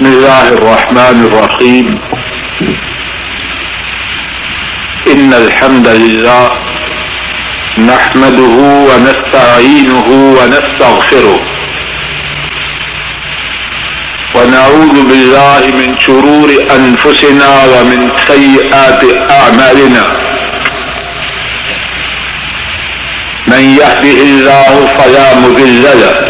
بسم الله الرحمن الرحيم. إن الحمد لله نحمده ونستعينه ونستغفره. ونعوذ بالله من شرور أنفسنا ومن سيئات أعمالنا. من يهده الله فلا مذل له.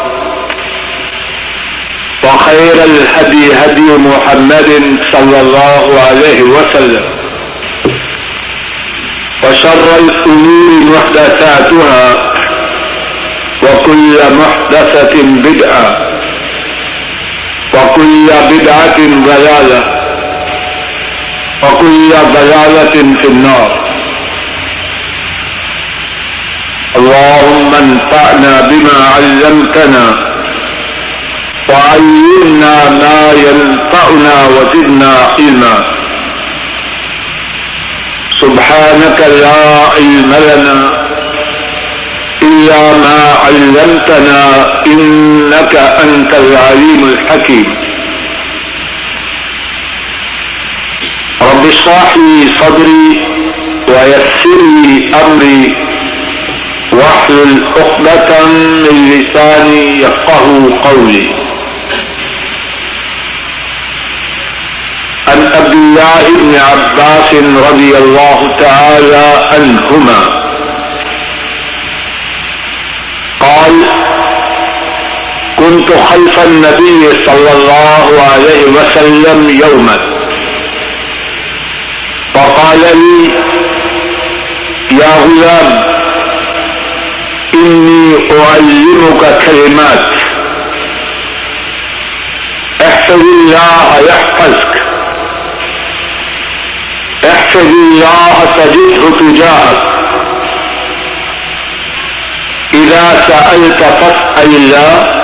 وخير الهدي هدي محمد صلى الله عليه وسلم وشر الأمور محدثاتها وكل محدثة بدعة وكل بدعة ضلالة وكل ضلالة في النار اللهم انفعنا بما علمتنا وعلمنا ما ينفعنا وزدنا علما سبحانك لا علم لنا إلا ما علمتنا إنك أنت العليم الحكيم رب اشرح لي صدري ويسر لي أمري واحلل عقدة من لساني يفقه قولي عبد الله بن عباس رضي الله تعالى عنهما قال كنت خلف النبي صلى الله عليه وسلم يوما فقال لي يا غلام إني أعلمك كلمات احفظ الله يحفظك احفظ الله تجده تجاهك إذا سألت فاسأل الله.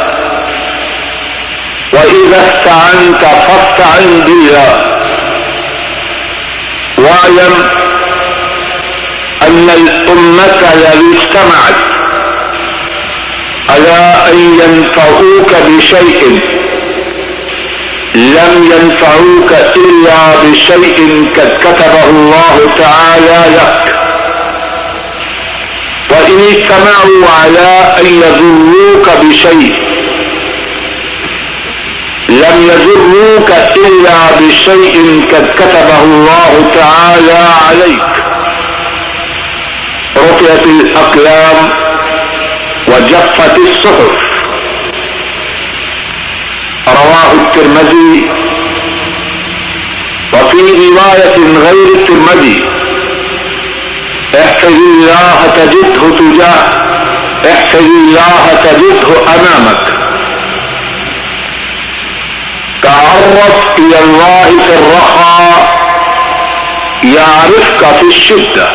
وإذا استعنت فاستعن بالله. واعلم أن الأمة الذي اجتمعت. على أن ينفعوك بشيء. لم ينفعوك إلا بشيء قد كتبه الله تعالى لك. وإن اجتمعوا على أن يضروك بشيء. لم يضروك إلا بشيء قد كتبه الله تعالى عليك. رفعت الأقلام وجفت الصحف. رواه الترمذي وفي رواية غير الترمذي. احفظ الله تجده تجاه. احفظ الله تجده أمامك. تعرف إلى الله في الرخاء. يعرفك في الشدة.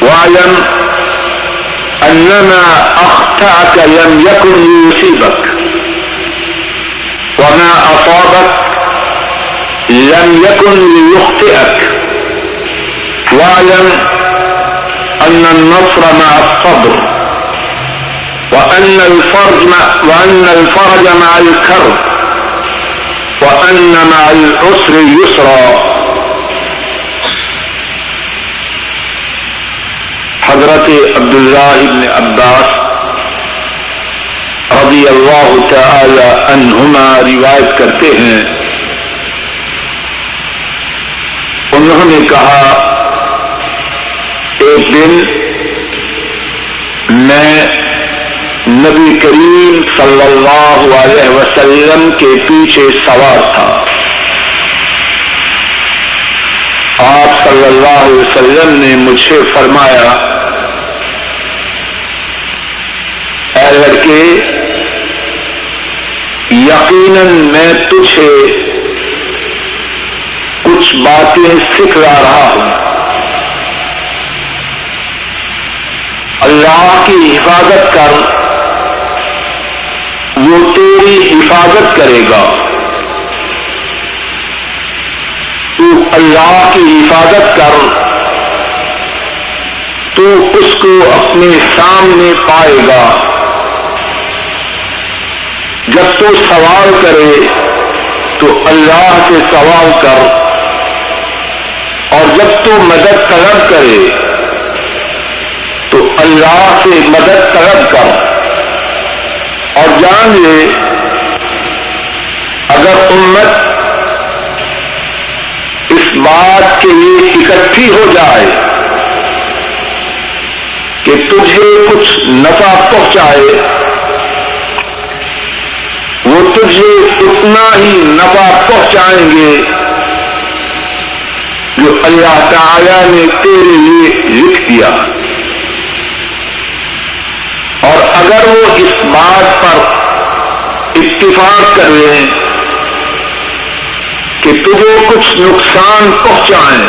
واعلم أنما أخطأك لم يكن ليصيبك. وما أصابك لم يكن ليخطئك واعلم أن النصر مع الصبر وأن الفرج مع وأن الفرج مع الكرب وأن مع العسر يسرا حضرت عبداللہ بن عباس رضی اللہ تعالی عنہما روایت کرتے ہیں۔ انہوں نے کہا، ایک دن میں نبی کریم صلی اللہ علیہ وسلم کے پیچھے سوار تھا۔ آپ صلی اللہ علیہ وسلم نے مجھے فرمایا، اے لڑکے یقیناً میں تجھے کچھ باتیں سکھلا رہا ہوں۔ اللہ کی حفاظت کر، وہ تیری حفاظت کرے گا۔ تو اللہ کی حفاظت کر، تو اس کو اپنے سامنے پائے گا۔ جب تو سوال کرے تو اللہ سے سوال کر اور جب تو مدد طلب کرے تو اللہ سے مدد طلب کر اور جان لے اگر امت اس بات کے لیے اکٹھی ہو جائے کہ تجھے کچھ نفع پہنچائے تجھے اتنا ہی نفع پہنچائیں گے جو اللہ تعالی نے تیرے لیے لکھ دیا۔ اور اگر وہ اس بات پر اتفاق کر لیں کہ تجھے کچھ نقصان پہنچائیں،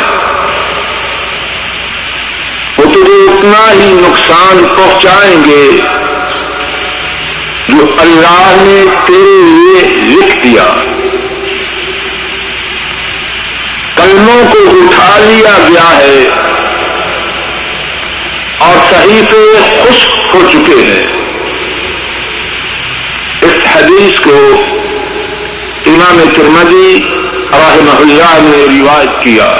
وہ تجھے اتنا ہی نقصان پہنچائیں گے جو اللہ نے تیرے لیے لکھ دیا۔ کلموں کو اٹھا لیا گیا ہے اور صحیح سے خشک ہو چکے ہیں۔ اس حدیث کو امام ترمدی رحمہ اللہ نے روایت کیا۔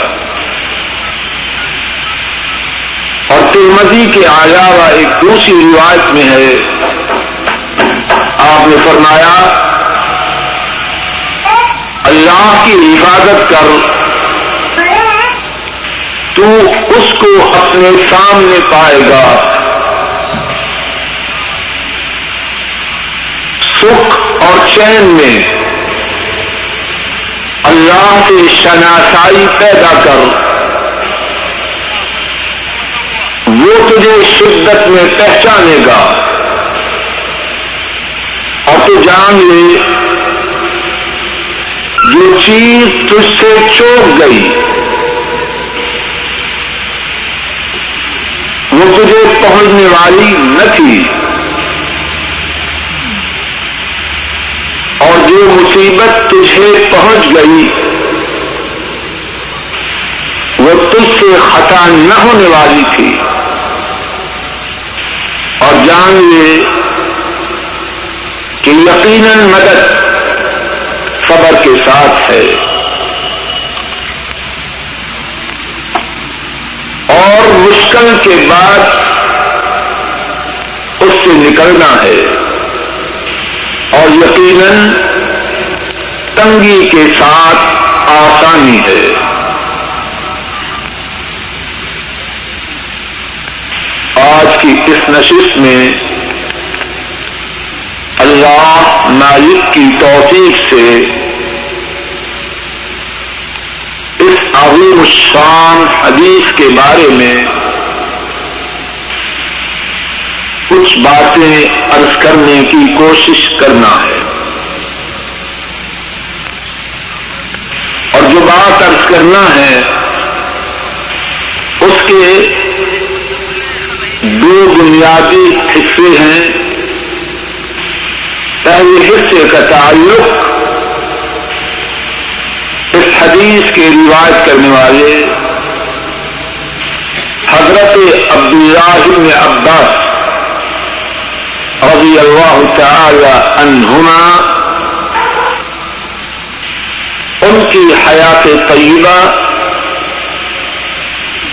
اور ترمدی کے علاوہ ایک دوسری روایت میں ہے۔ آپ نے فرمایا، اللہ کی حفاظت کر۔ تو اس کو اپنے سامنے پائے گا۔ سکھ اور چین میں اللہ سے شناسائی پیدا کر۔ وہ تجھے شدت میں پہچانے گا۔ تو جان لے۔ جو چیز تجھ سے چوک گئی، وہ تجھے پہنچنے والی نہ تھی۔ اور جو مصیبت تجھے پہنچ گئی، وہ تجھ سے خطا نہ ہونے والی تھی۔ اور جان لے کہ یقیناً مدد صبر کے ساتھ ہے۔ اور مشکل کے بعد اس سے نکلنا ہے۔ اور یقیناً تنگی کے ساتھ آسانی ہے۔ آج کی اس نشست میں اللہ مالک کی توفیق سے اس عظیم الشان حدیث کے بارے میں کچھ باتیں عرض کرنے کی کوشش کرنا ہے۔ اور جو بات عرض کرنا ہے، اس کے دو بنیادی حصے ہیں۔ پہلے حصے کا تعلق اس حدیث کے روایت کرنے والے حضرت عبداللہ بن عباس رضی اللہ تعالی عنہما، ان کی حیات طیبہ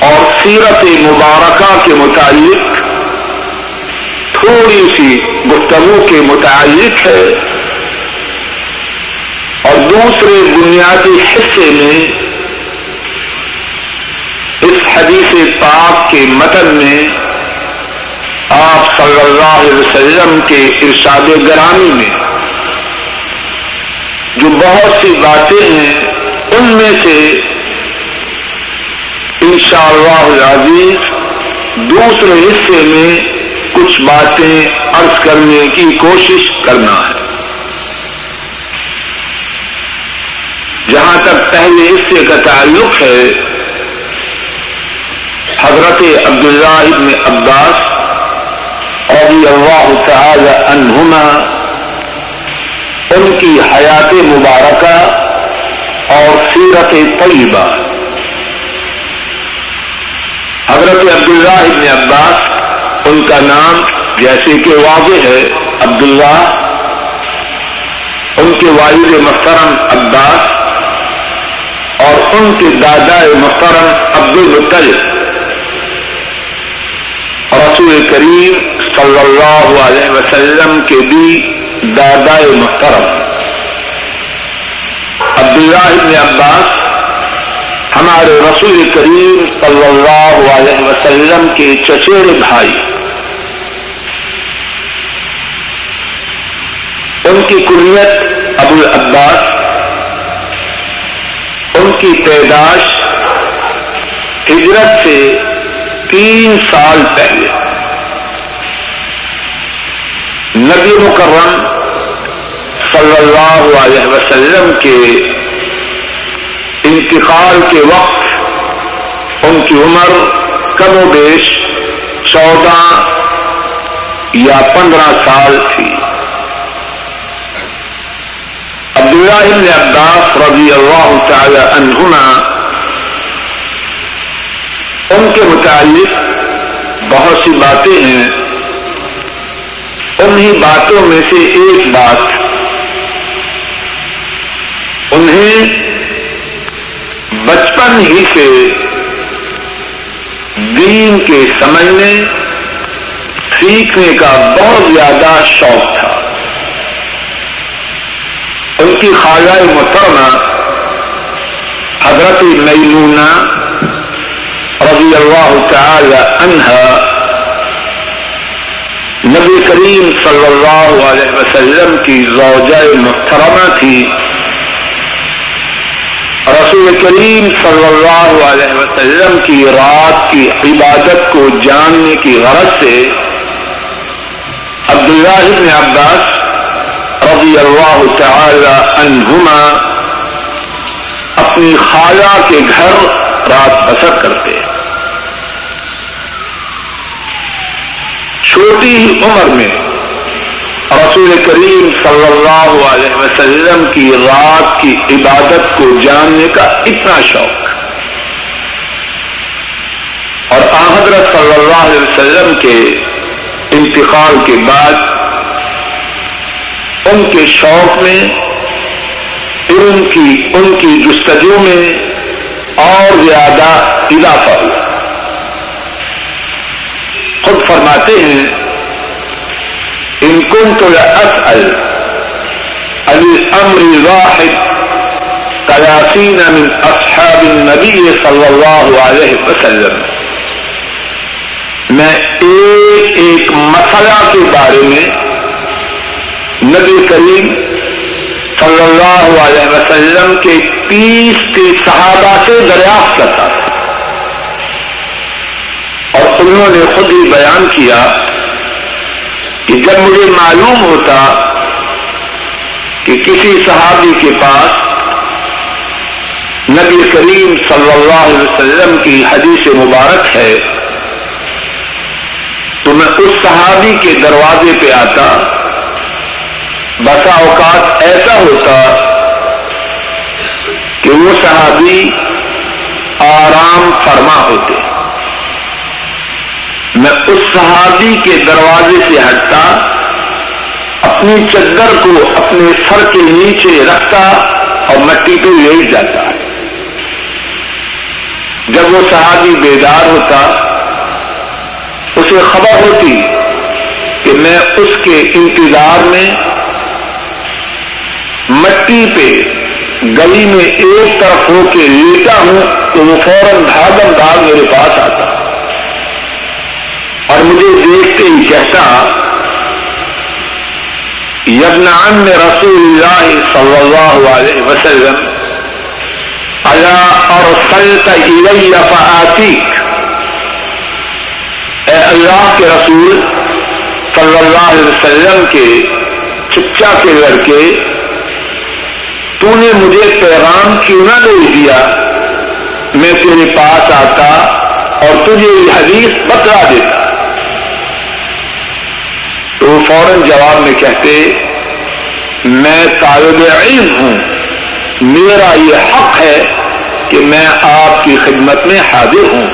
اور سیرت مبارکہ کے متعلق تھوڑی سی گفتگو کے متعلق ہے اور دوسرے بنیادی حصے میں اس حدیث پاک کے متن میں آپ صلی اللہ علیہ وسلم کے ارشاد گرامی میں جو بہت سی باتیں ہیں، ان میں سے انشاءاللہ العزیز دوسرے حصے میں کچھ باتیں عرض کرنے کی کوشش کرنا ہے۔ جہاں تک پہلے حصے کا تعلق ہے، حضرت عبداللہ ابن عباس رضی اللہ تعالی عنہما، ان کی حیات مبارکہ اور سیرت طیبہ۔ حضرت عبداللہ ابن عباس ان کا نام جیسے کہ واضح ہے، عبداللہ، ان کے والد محترم عباس اور ان کے دادا محترم عبد المطلب رسول کریم صلی اللہ علیہ وسلم کے بھی دادا محترم۔ عبداللہ ابن عباس ہمارے رسول کریم صلی اللہ علیہ وسلم کے چچیرے بھائی۔ ان کی کلیت ابو العباس، ان کی پیداش ہجرت سے تین سال پہلے۔ نبی مکرم صلی اللہ علیہ وسلم کے انتقال کے وقت ان کی عمر کم و بیش چودہ یا پندرہ سال تھی۔ عبداللہ ابن عباس رضی اللہ تعالی عنہما، ان کے متعلق بہت سی باتیں ہیں۔ انہی باتوں میں سے ایک بات، انہیں بچپن ہی سے دین کے سمجھنے، سیکھنے کا بہت زیادہ شوق تھا۔ ان کی خالہ محترمہ حضرت میمونہ رضی اللہ تعالی عنہا نبی کریم صلی اللہ علیہ وسلم کی زوجہ محترمہ تھی۔ رسول کریم صلی اللہ علیہ وسلم کی رات کی عبادت کو جاننے کی غرض سے عبداللہ ابن عباس رضی اللہ تعالی عنہما اپنی خالہ کے گھر رات بسر کرتے چھوٹی ہی عمر میں رسول کریم صلی اللہ علیہ وسلم کی رات کی عبادت کو جاننے کا اتنا شوق۔ اور حضرت صلی اللہ علیہ وسلم کے انتقال کے بعد ان کے شوق میں، ان کی ان کی جستجو میں اور زیادہ اضافہ ہوا۔ خود فرماتے ہیں، ان كنت لاسال عن الامر الواحد ثلاثين من اصحاب النبي صلی اللہ علیہ وسلم۔ میں ایک ایک مسئلہ کے بارے میں نبی کریم صلی اللہ علیہ وسلم کے تیس کے صحابہ سے دریافت کرتا تھا۔ اور انہوں نے خود ہی بیان کیا کہ جب مجھے معلوم ہوتا کہ کسی صحابی کے پاس نبی کریم صلی اللہ علیہ وسلم کی حدیث مبارک ہے، تو میں اس صحابی کے دروازے پہ آتا بسا اوقات ایسا ہوتا کہ وہ صحابی آرام فرما ہوتے۔ میں اس صحابی کے دروازے سے ہٹتا، اپنی چدر کو اپنے سر کے نیچے رکھتا اور مٹی پہ لیٹ جاتا۔ جب وہ صحابی بیدار ہوتا، اسے خبر ہوتی کہ میں اس کے انتظار میں مٹی پہ گلی میں ایک طرف ہو کے لیٹا ہوں تو وہ فوراً بھاگم بھاگ میرے پاس آتا اور مجھے دیکھتے ہی کہتا یبنان میں رسول اللہ صلی اللہ علیہ وسلم اللہ اور سلط فعتیق اے اللہ کے رسول صلی اللہ علیہ وسلم کے چچا کے لڑکے تو نے مجھے پیغام کیوں نہ دے دیا میں تیرے پاس آتا اور تجھے یہ حدیث بتلا دیتا تو وہ فوراً جواب میں کہتے میں طالب علم ہوں میرا یہ حق ہے کہ میں آپ کی خدمت میں حاضر ہوں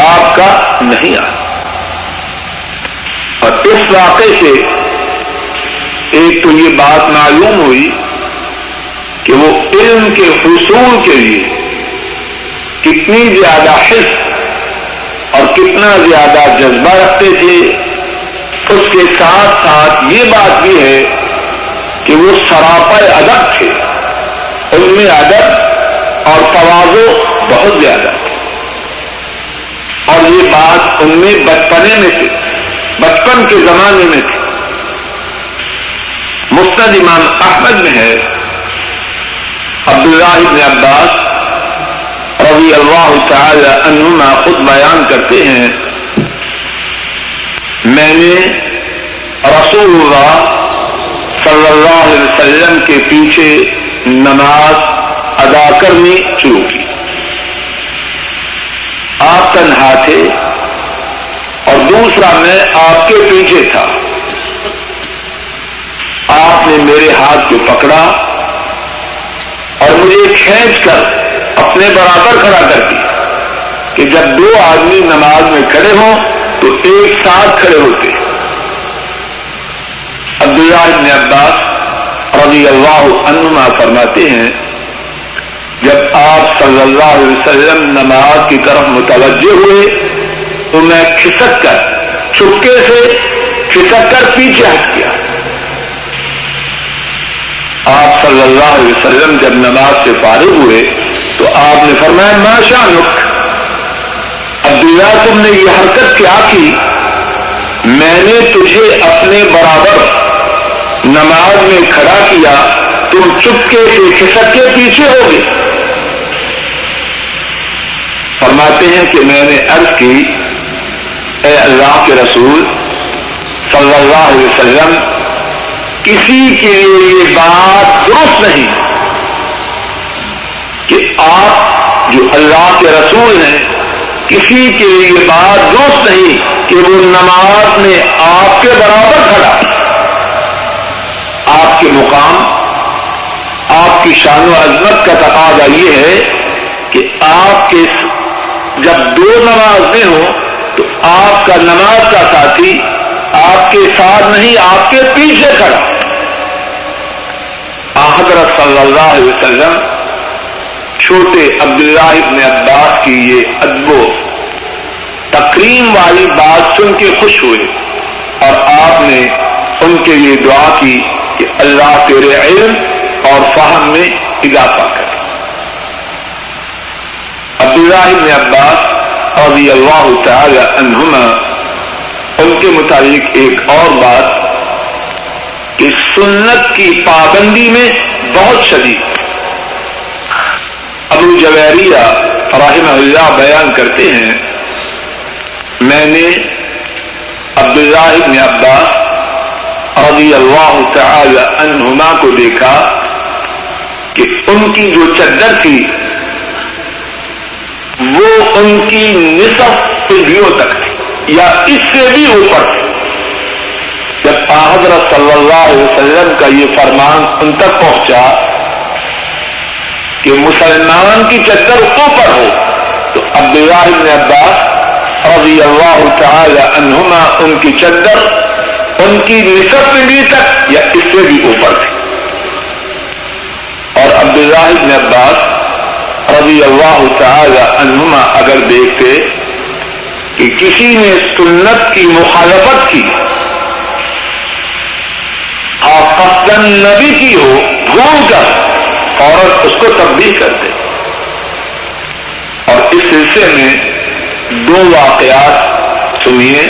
آپ کا نہیں آ اور اس واقعے سے ایک تو یہ بات معلوم ہوئی کہ وہ علم کے حصول کے لیے کتنی زیادہ حص اور کتنا زیادہ جذبہ رکھتے تھے، اس کے ساتھ ساتھ یہ بات بھی ہے کہ وہ سراپا ادب تھے۔ ان میں ادب اور توازو بہت زیادہ تھے۔ اور یہ بات ان میں بچپنے میں تھی، بچپن کے زمانے میں تھی۔ مستد امام احمد میں ہے۔ عبداللہ ابن عباس رضی اللہ تعالی عنہما خود بیان کرتے ہیں، میں نے رسول اللہ صلی اللہ علیہ وسلم کے پیچھے نماز ادا کرنی شروع کی۔ آپ تنہا تھے اور دوسرا میں آپ کے پیچھے تھا۔ آپ نے میرے ہاتھ کو پکڑا اور مجھے کھینچ کر اپنے برابر کھڑا کر دیا کہ جب دو آدمی نماز میں کھڑے ہوں تو ایک ساتھ کھڑے ہوتے عبداللہ ابن عباس رضی اللہ عنما فرماتے ہیں، جب آپ صلی اللہ علیہ وسلم نماز کی طرف متوجہ ہوئے تو میں کھسک کر، چپکے سے کھسک کر پیچھے ہٹ گیا۔ آپ صلی اللہ علیہ وسلم جب نماز سے فارغ ہوئے تو آپ نے فرمایا ماشا نک عبداللہ تم نے یہ حرکت کیا کی؟ میں نے تجھے اپنے برابر نماز میں کھڑا کیا، تم چپکے سے کھسک کے پیچھے ہو گئے۔ فرماتے ہیں کہ میں نے عرض کی، اے اللہ کے رسول، صلی اللہ علیہ وسلم کسی کے لیے یہ بات درست نہیں کہ آپ جو اللہ کے رسول ہیں، کسی کے لیے بات دوست نہیں کہ وہ نماز میں آپ کے برابر کھڑا۔ آپ کے مقام، آپ کی شان و عظمت کا تقاضا یہ ہے کہ آپ کے جب دو نماز میں ہو تو آپ کا نماز کا ساتھی آپ کے ساتھ نہیں، آپ کے پیچھے کھڑا۔ حضرت صلی اللہ علیہ وسلم، چھوٹے عبداللہ ابن عباس کی یہ ادب تقریم والی بات سن کے خوش ہوئے۔ اور آپ نے ان کے لیے دعا کی کہ اللہ تیرے علم اور فہم میں اضافہ کرے۔ عبداللہ ابن عباس رضی اللہ تعالی عنہما ان کے متعلق ایک اور بات کہ سنت کی پابندی میں بہت شدید۔ ابو جویریہ رحمہ اللہ بیان کرتے ہیں، میں نے عبداللہ ابن عباس رضی اللہ تعالی عنہما کو دیکھا کہ ان کی جو چدر تھی، وہ ان کی نصف پیڑھیوں تک یا اس سے بھی اوپر۔ تھی جب حضرت صلی اللہ علیہ وسلم کا یہ فرمان ان تک پہنچا کہ مسلمان کی چدر اوپر ہو، تو عبداللہ ابن عباس رضی اللہ تعالی عنہما ان کی چدر ان کی نصف پنڈی تک یا اس سے بھی اوپر تھی۔ اور عبداللہ ابن عباس رضی اللہ تعالی عنہما اگر دیکھتے کہ کسی نے سنت کی مخالفت کی، آپ نبی کی ہو، بھول کر عورت اس کو تبدیل کرتے اور اس سلسلے میں دو واقعات سنیے۔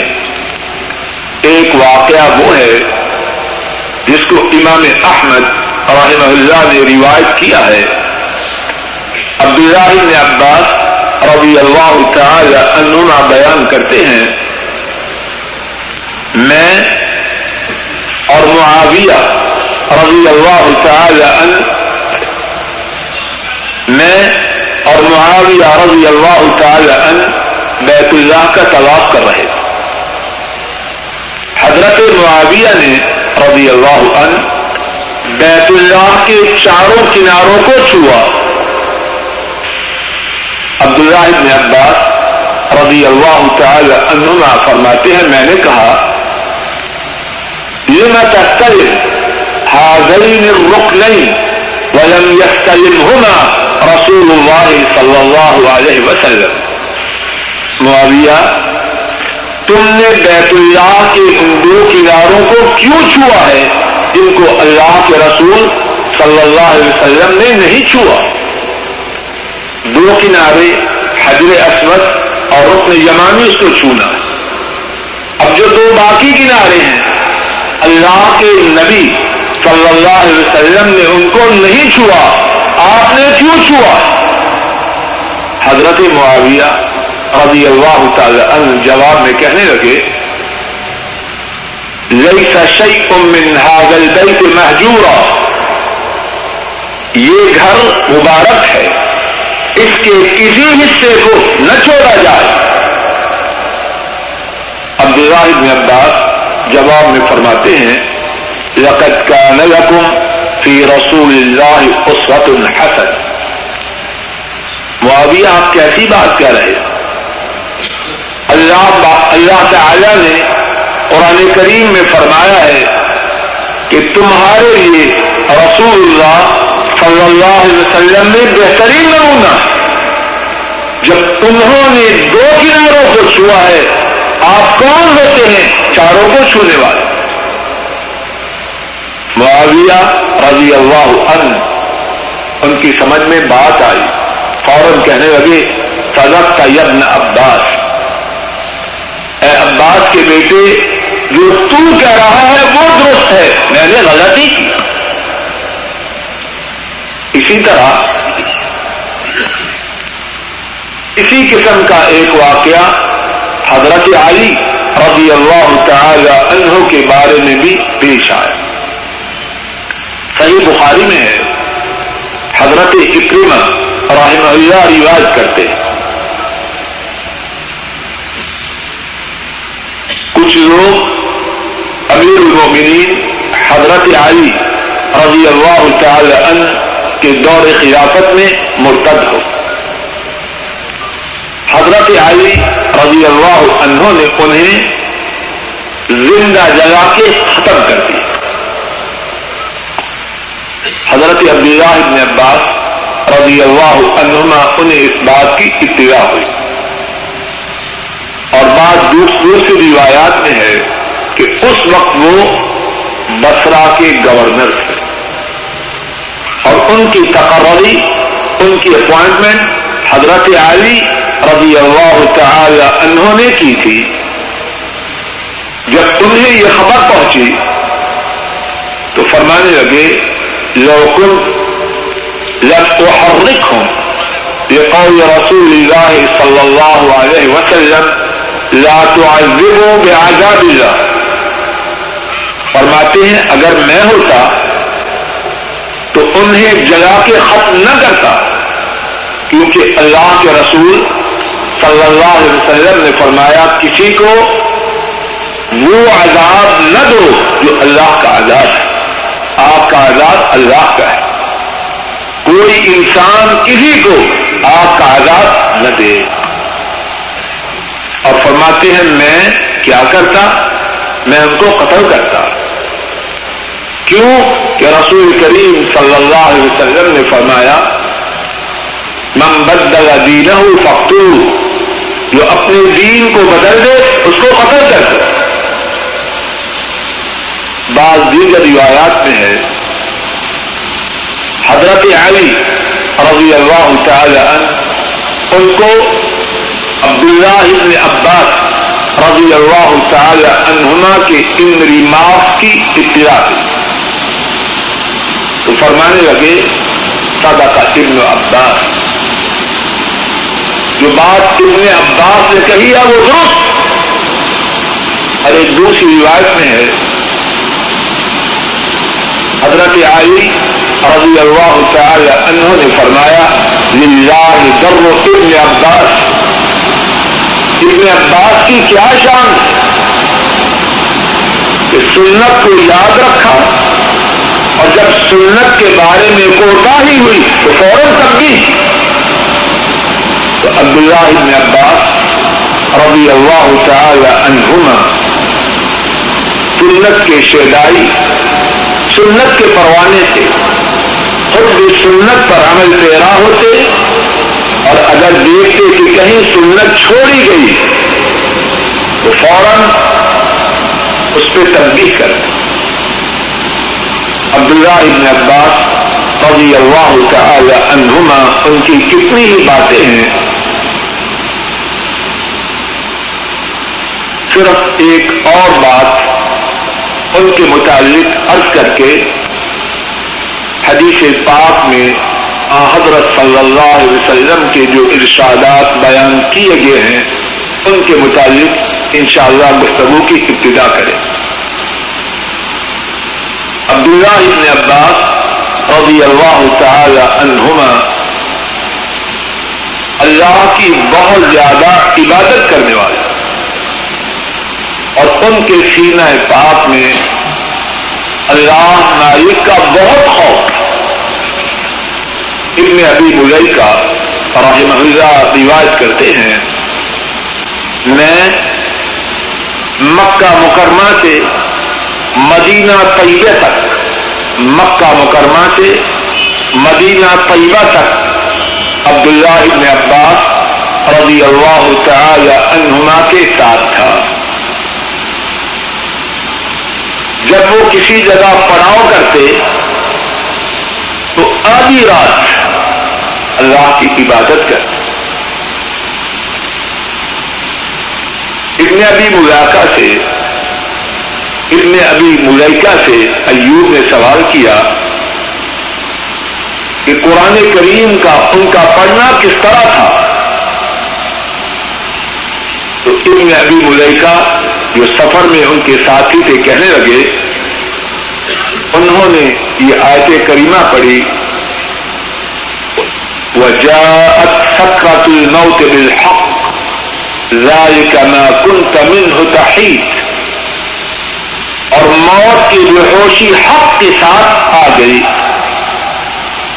ایک واقعہ وہ ہے جس کو امام احمد رحمہ اللہ نے روایت کیا ہے۔ عبداللہ بن عباس رضی اللہ تعالی عنہما بیان کرتے ہیں، میں اور معاویہ رضی اللہ تعالی عنہ، میں اور معاویہ رضی اللہ تعالی ان بیت اللہ کا طواف کر رہے تھے۔ حضرت معاویہ نے رضی اللہ عنہ بیت اللہ کے چاروں کناروں کو چھوا۔ عبداللہ ابن عباس رضی اللہ تعالی عنہما فرماتے ہیں، میں نے کہا یہ میں تختلف حاضرین الرکنین ولم يستلمهما رسول اللہ صلی اللہ علیہ وسلم۔ معاویہ، تم نے بیت اللہ کے ان دو کناروں کو کیوں چھوا ہے؟ جن کو اللہ کے رسول صلی اللہ علیہ وسلم نے نہیں چھوا۔ دو کنارے حجر اسود اور رکن یمانی اس کو چھونا۔ اب جو دو باقی کنارے ہیں، اللہ کے نبی صلی اللہ علیہ وسلم نے ان کو نہیں چھوا، آپ نے کیوں چھوا؟ حضرت معاویہ رضی اللہ تعالی عنہ جواب میں کہنے لگے لئی سشئی من هذا البيت محجورا یہ گھر مبارک ہے۔ اس کے کسی حصے کو نہ چھوڑا جائے۔ عبداللہ بن عباس جواب میں فرماتے ہیں، لقد كان لكم في رسول الله اسوة حسن معاویہ، آپ کیسی بات کہہ رہے اللہ اللہ تعالی نے قرآن کریم میں فرمایا ہے کہ تمہارے لیے رسول اللہ صلی اللہ علیہ وسلم نے بہترین نمونہ جب انہوں نے دو کناروں کو چھوا ہے، آپ کون ہوتے ہیں؟ چاروں کو چھونے والے۔ معاویہ رضی اللہ عنہ، ان کی سمجھ میں بات آئی۔ فوراً کہنے لگے، صدق کا یبن عباس۔ اے عباس کے بیٹے، جو تو کہہ رہا ہے وہ درست ہے، میں نے غلطی کی۔ اسی طرح اسی قسم کا ایک واقعہ حضرت علی رضی اللہ تعالی عنہ کے بارے میں بھی پیش آیا۔ صحیح بخاری میں ہے۔ حضرت اکرمہ رحمہ اللہ رواج کرتے ہیں۔ کچھ لوگ امیر المومنین حضرت علی رضی اللہ تعالی عنہ کے دور خلافت میں مرتد ہو۔ حضرت علی رضی اللہ عنہ نے انہیں زندہ جلا کے ختم کر دیا۔ حضرت عبداللہ ابن عباس رضی اللہ عنہما انہیں اس بات کی اطلاع ہوئی۔ اور بات دوسری روایات میں ہے کہ اس وقت وہ بسرا کے گورنر تھے۔ اور ان کی تقرری، ان کی اپوائنٹمنٹ حضرت علی رضی اللہ تعالی انہوں نے کی تھی۔ جب انہیں یہ خبر پہنچی تو فرمانے لگے لوکل لب احرک ہوں یہ قول رسول اللہ صلی اللہ علیہ وسلم، لا تعذبوا بعذاب اللہ۔ فرماتے ہیں، اگر میں ہوتا انہیں جلا کے ختم نہ کرتا، کیونکہ اللہ کے رسول صلی اللہ علیہ وسلم نے فرمایا، کسی کو وہ عذاب نہ دو جو اللہ کا عذاب ہے۔ آپ کا عذاب اللہ کا ہے۔ کوئی انسان کسی کو آپ کا عذاب نہ دے۔ اور فرماتے ہیں، میں کیا کرتا؟ میں ان کو قتل کرتا۔ کیوں؟ کہ رسول کریم صلی اللہ علیہ وسلم نے فرمایا، من بدل دینہ فختو جو اپنے دین کو بدل دے، اس کو قتل کر دے. بعض دیگر روایات میں ہے، حضرت علی رضی اللہ تعالی عنہ، ان کو عبداللہ ابن عباس رضی اللہ تعالی عنہما کے ان ریمارکس کی اطلاع کی تو فرمانے لگے سادا کا ابن عباس۔ جو بات ابن عباس نے کہی ہے، وہ درست۔ اور ایک دوسری روایت میں ہے، حضرت علی رضی اللہ تعالی انہوں نے فرمایا، للہ در ابن عباس۔ ابن عباس کی کیا شان؟ کہ سنت کو یاد رکھا اور جب سنت کے بارے میں کوتا ہی ہوئی تو فوراً تبدیل تو عبداللہ ابن عباس رضی اللہ تعالی عنہما سنت کے شیدائی سنت کے پروانے سے خود بھی سنت پر عمل پیرا ہوتے اور اگر دیکھتے کہ کہیں سنت چھوڑی گئی تو فوراً اس پہ تبدیل کرتے۔ عبداللہ ابن عباس رضی اللہ تعالی عنہما، ان کی کتنی ہی باتیں ہیں۔ صرف ایک اور بات ان کے متعلق عرض کر کے حدیث پاک میں حضرت صلی اللہ علیہ وسلم کے جو ارشادات بیان کیے گئے ہیں، ان کے متعلق انشاءاللہ اللہ گفتگو کی ابتدا کریں۔ عبداللہ ابن عباس رضی اللہ تعالی عنہما اللہ کی بہت زیادہ عبادت کرنے والے اور ان کے سینہ پاک میں اللہ مالک کا بہت خوف ابن ابی بلئی کا رحمہ اللہ روایت کرتے ہیں، میں مکہ مکرمہ سے مدینہ طیبہ تک، مکہ مکرمہ سے مدینہ طیبہ تک، عبداللہ ابن عباس رضی اللہ تعالی عنہما کے ساتھ تھا۔ جب وہ کسی جگہ پڑاؤ کرتے، تو آدھی رات اللہ کی عبادت کرتے۔ ابن ابھی ملاقہ سے ابن ابھی ملیکہ سے ایوب نے سوال کیا کہ قرآن کریم کا ان کا پڑھنا کس طرح تھا؟ تو ابن ابھی ملیکہ جو سفر میں ان کے ساتھی تھے کہنے لگے، انہوں نے یہ آیت کریمہ پڑھی، وجاءت سکرت الموت بالحق، ذلك ما كنت منه تحيد۔ اور موت کی بے ہوشی حق کے ساتھ آ گئی۔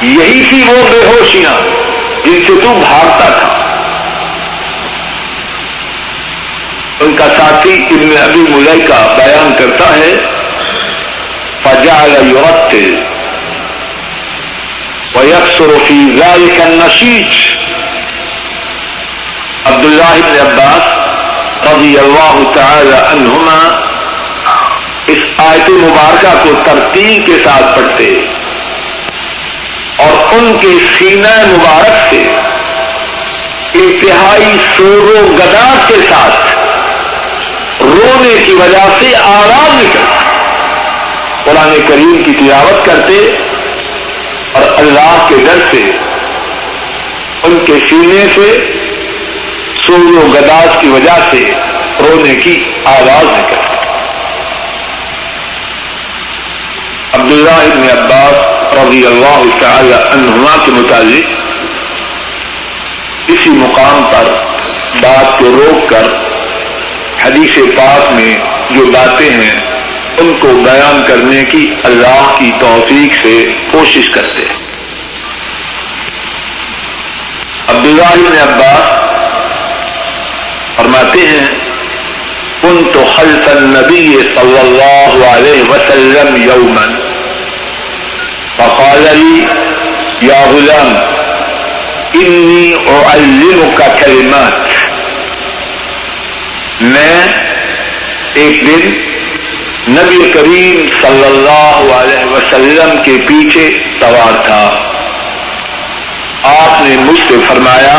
یہی تھی وہ بے ہوشیاں جن سے تو بھاگتا تھا۔ ان کا ساتھی ابن ابھی ملئی کا بیان کرتا ہے فجال یورت و یکسروفی رائے کا نشیج عبداللہ ابن عباس رضی اللہ تعالی عنہما اس آیت مبارکہ کو ترتیب کے ساتھ پڑھتے اور ان کے سینہ مبارک سے انتہائی سور و گداس کے ساتھ رونے کی وجہ سے آرام نکلتا قرآن کریم کی تلاوت کرتے اور اللہ کے ڈر سے، ان کے سینے سے سور و گداس کی وجہ سے رونے کی آواز نکلتی عبداللہ ابن عباس رضی اللہ تعالی عنہما کے متعلق اسی مقام پر بات کو روک کر حدیث پاک میں جو باتیں ہیں، ان کو بیان کرنے کی اللہ کی توفیق سے کوشش کرتے ہیں۔ عبداللہ ابن عباس فرماتے ہیں کن تو خلف النبی صلی اللہ علیہ وسلم یومن فقال لي، يا غلام انی اعلمك کلمات میں ایک دن نبی کریم صلی اللہ علیہ وسلم کے پیچھے سوار تھا۔ آپ نے مجھ سے فرمایا،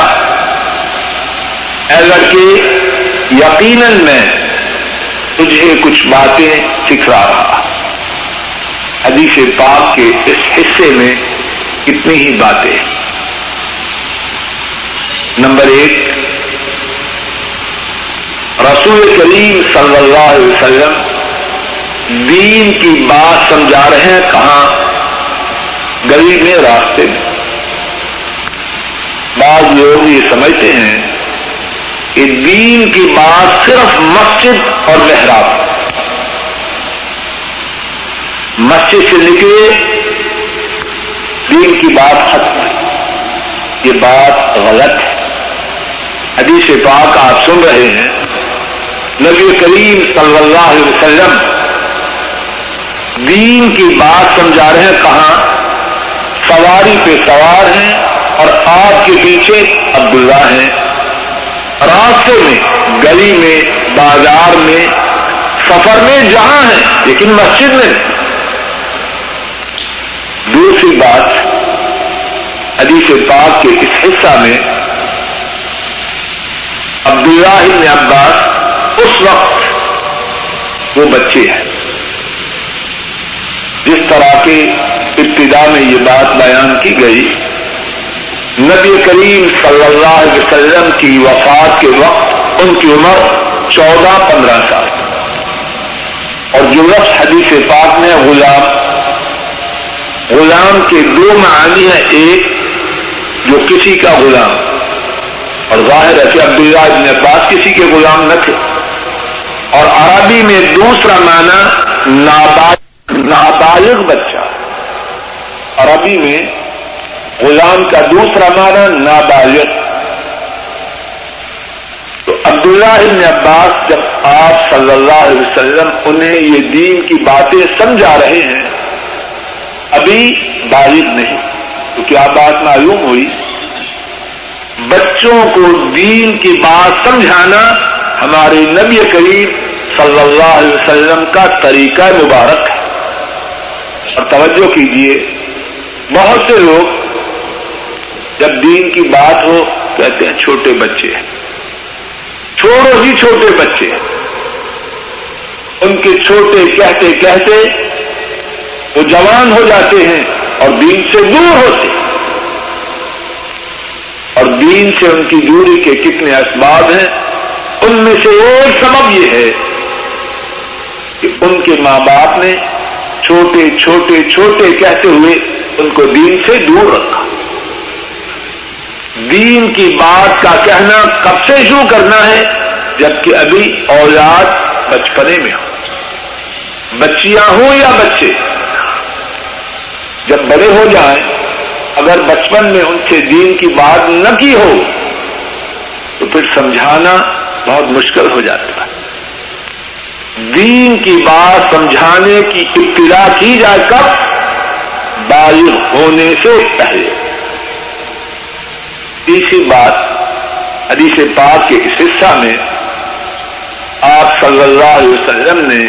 اے لڑکے، یقیناً میں تجھے کچھ باتیں سکھلا رہا۔ حدیث پاک کے اس حصے میں کتنی ہی باتیں۔ نمبر ایک، رسول کریم صلی اللہ علیہ وسلم دین کی بات سمجھا رہے ہیں، کہاں؟ گلی میں راستے میں۔ بعض لوگ یہ سمجھتے ہیں کہ دین کی بات صرف مسجد اور محراب مسجد سے نکلے، دین کی بات ختم یہ بات غلط ہے۔ حدیث پاک آپ سن رہے ہیں۔ نبی کریم صلی اللہ علیہ وسلم دین کی بات سمجھا رہے ہیں، کہاں؟ سواری پہ سوار ہیں اور آپ کے پیچھے عبداللہ ہیں۔ راستے میں، گلی میں، بازار میں، سفر میں جہاں ہیں، لیکن مسجد میں۔ دوسری بات حدیث پاک کے اس حصہ میں عبداللہ ابن عباس اس وقت وہ بچے ہیں۔ جس طرح کے ابتدا میں یہ بات بیان کی گئی، نبی کریم صلی اللہ علیہ وسلم کی وفات کے وقت ان کی عمر چودہ پندرہ سال۔ اور جو لفظ حدیث پاک میں غلام غلام کے دو معنی ہیں، ایک جو کسی کا غلام۔ اور ظاہر ہے کہ عبداللہ ابن عباس کسی کے غلام نہ تھے۔ اور عربی میں دوسرا معنی نابالغ بچہ۔ عربی میں غلام کا دوسرا معنی نابالغ۔ تو عبداللہ ابن عباس جب آپ صلی اللہ علیہ وسلم انہیں یہ دین کی باتیں سمجھا رہے ہیں ابھی بالغ نہیں تو کیا بات معلوم ہوئی، بچوں کو دین کی بات سمجھانا ہمارے نبی کریم صلی اللہ علیہ وسلم کا طریقہ مبارک ہے۔ اور توجہ کیجیے بہت سے لوگ جب دین کی بات ہو کہتے ہیں چھوٹے بچے ہیں۔ چھوڑو ہی چھوٹے بچے ان کے چھوٹے کہتے کہتے وہ جوان ہو جاتے ہیں اور دین سے دور ہوتے ہیں۔ اور دین سے ان کی دوری کے کتنے اسباب ہیں، ان میں سے ایک سبب یہ ہے کہ ان کے ماں باپ نے چھوٹے چھوٹے چھوٹے کہتے ہوئے ان کو دین سے دور رکھا۔ دین کی بات کا کہنا کب سے شروع کرنا ہے؟ جبکہ ابھی اولاد بچپنے میں ہو۔ بچیاں ہوں یا بچے؟ جب بڑے ہو جائیں، اگر بچپن میں ان سے دین کی بات نہ کی ہو، تو پھر سمجھانا بہت مشکل ہو جاتا ہے۔ دین کی بات سمجھانے کی ابتدا کی جائے کب؟ بالغ ہونے سے پہلے۔ تیسری بات، حدیث پاک کے اس حصہ میں آپ صلی اللہ علیہ وسلم نے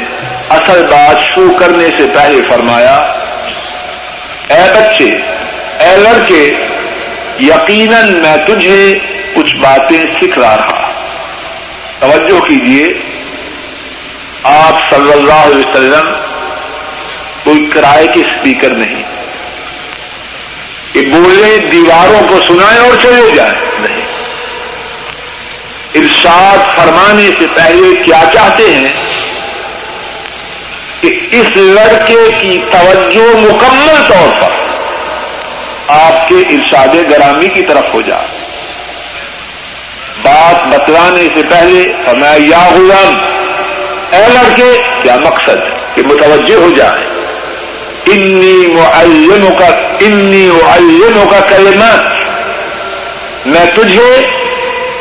اصل بات شروع کرنے سے پہلے فرمایا اے بچے، اے لڑکے، یقیناً میں تجھے کچھ باتیں سکھلا رہا توجہ کیجیے، آپ صلی اللہ علیہ وسلم کوئی کرائے کے اسپیکر نہیں۔ کہ بولے، دیواروں کو سنائیں اور چلے جائیں نہیں۔ ارشاد فرمانے سے پہلے کیا چاہتے ہیں؟ اس لڑکے کی توجہ مکمل طور پر آپ کے ارشاد گرامی کی طرف ہو جائے۔ بات بتلانے سے پہلے فرمایا، یا غلام، اے لڑکے، کیا مقصد ہے کہ متوجہ ہو جائیں انی معلموں کا انی معلموں کا کلمات میں تجھے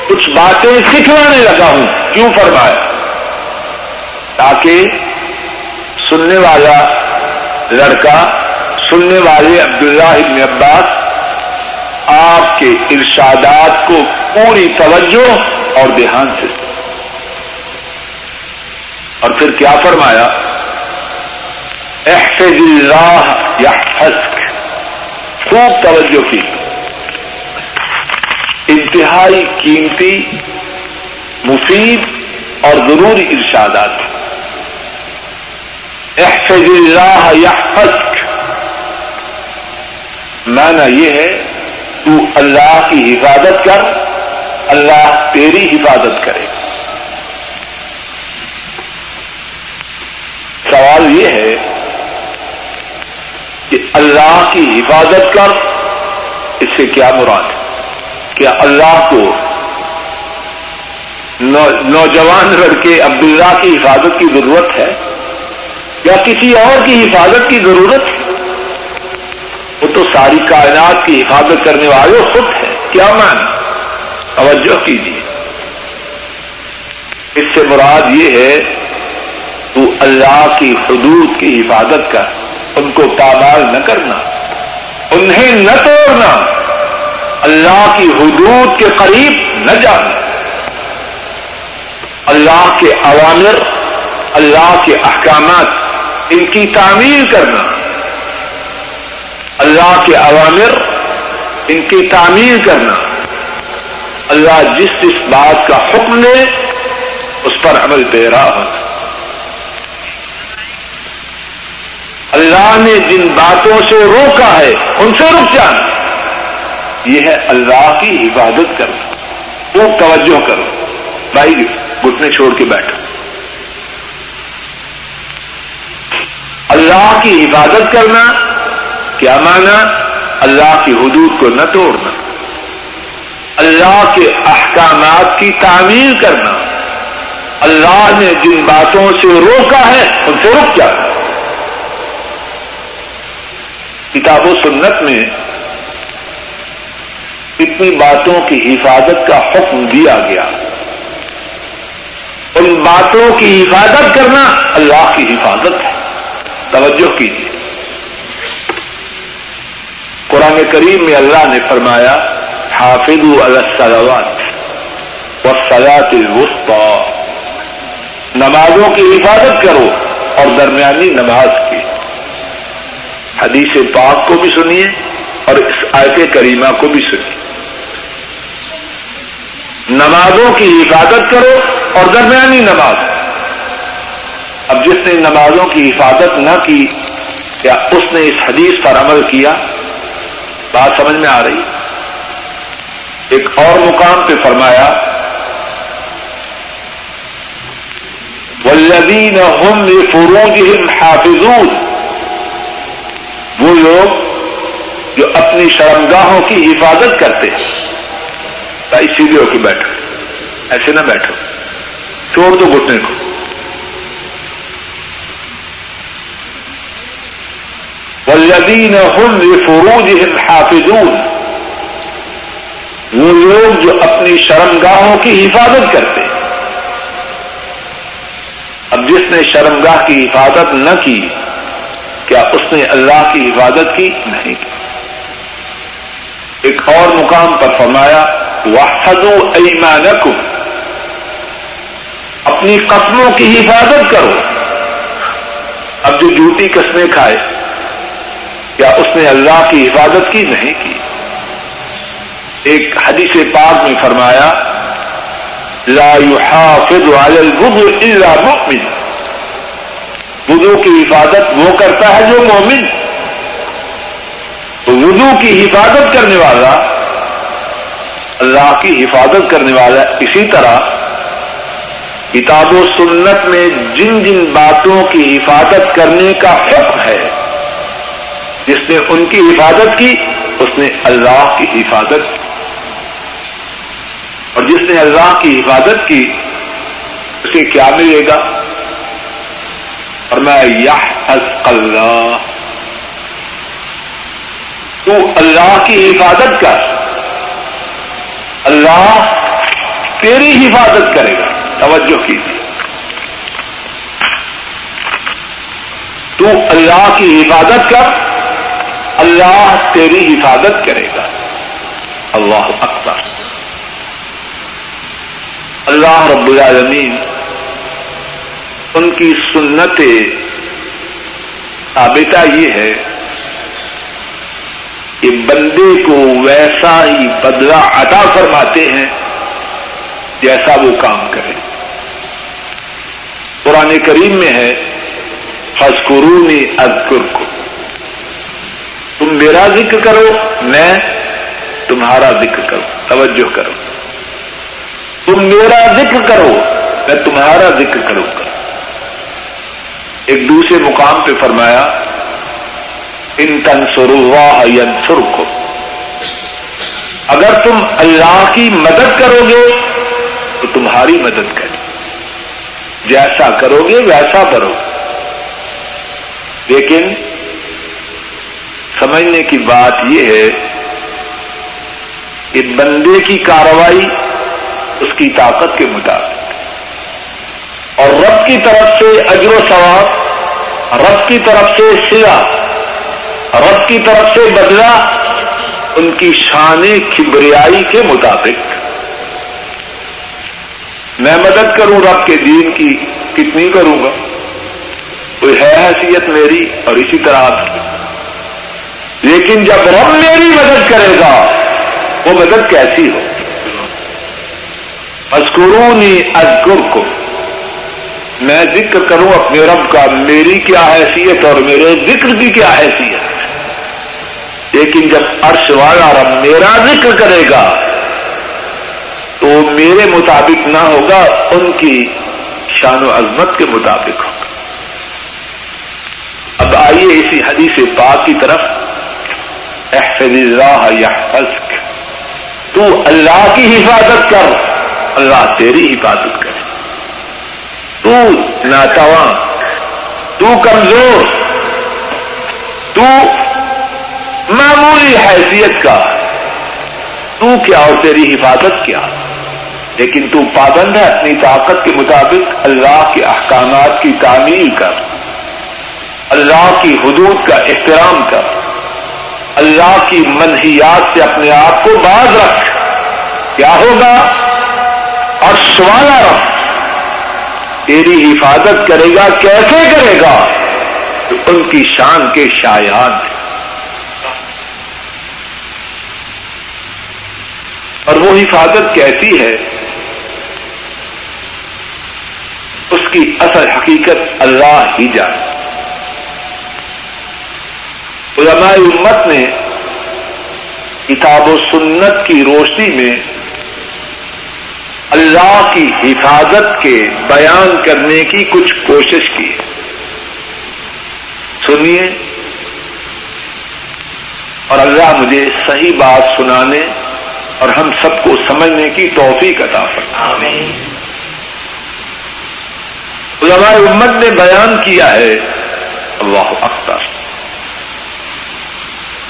کچھ باتیں سکھلانے لگا ہوں۔ کیوں فرمایا؟ تاکہ سننے والا لڑکا، سننے والے عبداللہ ابن عباس، آپ کے ارشادات کو پوری توجہ اور دھیان سے اور پھر کیا فرمایا؟ احفظ اللہ یا حسک خوب توجہ کی۔ انتہائی قیمتی، مفید اور ضروری ارشادات۔ احفظ اللہ یا معنی یہ ہے، تو اللہ کی حفاظت کر، اللہ تیری حفاظت کرے۔ سوال یہ ہے کہ اللہ کی حفاظت کر، اس سے کیا مراد؟ ہے کیا اللہ کو نوجوان لڑکے عبداللہ کی حفاظت کی ضرورت ہے؟ یا کسی اور کی حفاظت کی ضرورت ہے؟ وہ تو ساری کائنات کی حفاظت کرنے والے خود ہے کیا مان توجہ کیجیے۔ اس سے مراد یہ ہے، تو اللہ کی حدود کی حفاظت کر، ان کو پامال نہ کرنا، انہیں نہ توڑنا، اللہ کی حدود کے قریب نہ جانا۔ اللہ کے عوامر اللہ کے احکامات ان کی تعمیر کرنا۔ اللہ کے عوامر ان کی تعمیر کرنا۔ اللہ جس جس بات کا حکم دے، اس پر عمل دے رہا ہونا اللہ نے جن باتوں سے روکا ہے، ان سے رک جانا۔ یہ ہے اللہ کی حفاظت کرنا۔ وہ توجہ کرو۔ بھائی، گھٹنے چھوڑ کے بیٹھو۔ اللہ کی حفاظت کرنا، کیا مانا؟ اللہ کی حدود کو نہ توڑنا۔ اللہ کے احکامات کی تعمیر کرنا۔ اللہ نے جن باتوں سے روکا ہے، ان سے رک جانا۔ کتاب و سنت میں اتنی باتوں کی حفاظت کا حکم دیا گیا۔ ان باتوں کی حفاظت کرنا اللہ کی حفاظت ہے۔ توجہ کیجیے۔ قرآن کریم میں اللہ نے فرمایا حافظ السلوات و سلاط الوسطى نمازوں کی حفاظت کرو اور درمیانی نماز کی۔ حدیث پاک کو بھی سنیے اور اس آیت کریمہ کو بھی سنیے۔ نمازوں کی حفاظت کرو اور درمیانی نماز۔ اب جس نے نمازوں کی حفاظت نہ کی، کیا اس نے اس حدیث پر عمل کیا؟ بات سمجھ میں آ رہی۔ ایک اور مقام پہ فرمایا ولدین ہم فروغ حافظون۔ وہ لوگ جو اپنی شرمگاہوں کی حفاظت کرتے ہیں۔ سیدھے ہو کے بیٹھو۔ ایسے نہ بیٹھو۔ چھوڑ دو گھٹنے کو۔ ولدین ہم فروج حافظون۔ وہ لوگ جو اپنی شرمگاہوں کی حفاظت کرتے ہیں۔ اب جس نے شرمگاہ کی حفاظت نہ کی، کیا اس نے اللہ کی حفاظت کی؟ نہیں۔ کی ایک اور مقام پر فرمایا وحدو ایمانکم اپنی قسموں کی حفاظت کرو۔ اب جو جھوٹی قسمیں کھائے کیا اس نے اللہ کی حفاظت کی؟ نہیں کی۔ ایک حدیث پاک میں فرمایا، لا يحافظ على الوضوء الا مؤمن۔ وضو کی حفاظت وہ کرتا ہے جو مومن۔ تو وضو کی حفاظت کرنے والا، اللہ کی حفاظت کرنے والا اسی طرح کتاب و سنت میں جن جن باتوں کی حفاظت کرنے کا حکم ہے جس نے ان کی حفاظت کی، اس نے اللہ کی حفاظت کی۔ اور جس نے اللہ کی حفاظت کی، اسے کیا ملے گا؟ اور میں یہ اللہ۔ تو اللہ کی حفاظت کر۔ اللہ تیری حفاظت کرے گا۔ توجہ کیجیے۔ تو اللہ کی حفاظت کر۔ اللہ تیری حفاظت کرے گا۔ اللہ اکبر۔ اللہ رب العالمین، ان کی سنت ثابتہ یہ ہے کہ بندے کو ویسا ہی بدلا عطا فرماتے ہیں جیسا وہ کام کرے۔ قرآن کریم میں ہے حسکرونی ادکر کو تم میرا ذکر کرو، میں تمہارا ذکر کرو توجہ کرو۔ تم میرا ذکر کرو، میں تمہارا ذکر کروں۔ گا ایک دوسرے مقام پہ فرمایا، ان تنسر کو اگر تم اللہ کی مدد کرو گے، تو تمہاری مدد کرے جیسا کرو گے، ویسا کرو۔ لیکن سمجھنے کی بات یہ ہے کہ بندے کی کاروائی اس کی طاقت کے مطابق اور رب کی طرف سے اجر و ثواب، رب کی طرف سے سلا، رب کی طرف سے بدلا ان کی شان کبریائی کے مطابق میں مدد کروں رب کے دین کی، کتنی کروں گا؟ کوئی ہے حیثیت میری اور اسی طرح آپ کی لیکن جب رب میری مدد کرے گا، وہ مدد کیسی ہو؟ اسکرونی ازگر کو میں ذکر کروں اپنے رب کا، میری کیا حیثیت اور میرے ذکر کی کیا حیثیت؟ لیکن جب عرش والا رب میرا ذکر کرے گا، تو میرے مطابق نہ ہوگا، ان کی شان و عظمت کے مطابق ہوگا۔ اب آئیے اسی حدیث پاک کی طرف۔ احفظ اللہ یا تو اللہ کی حفاظت کر۔ اللہ تیری حفاظت کرے۔ تو ناتواں، تو کمزور۔ تو معمولی حیثیت کا۔ تو کیا اور تیری حفاظت کیا۔ لیکن تو پابند ہے اپنی طاقت کے مطابق اللہ کے احکامات کی تعمیل کر۔ اللہ کی حدود کا احترام کر۔ اللہ کی منحیات سے اپنے آپ کو باز رکھ۔ کیا ہوگا؟ اور سوالا رکھ تیری حفاظت کرے گا، کیسے کرے گا؟ تو ان کی شان کے شایان ہیں اور وہ حفاظت کیسی ہے، اس کی اصل حقیقت اللہ ہی جانے۔ علماء امت نے کتاب و سنت کی روشنی میں اللہ کی حفاظت کے بیان کرنے کی کچھ کوشش کی۔ سنیے۔ اور اللہ مجھے صحیح بات سنانے اور ہم سب کو سمجھنے کی توفیق عطا فرمائے۔ علماء امت نے بیان کیا ہے۔ اللہ اختر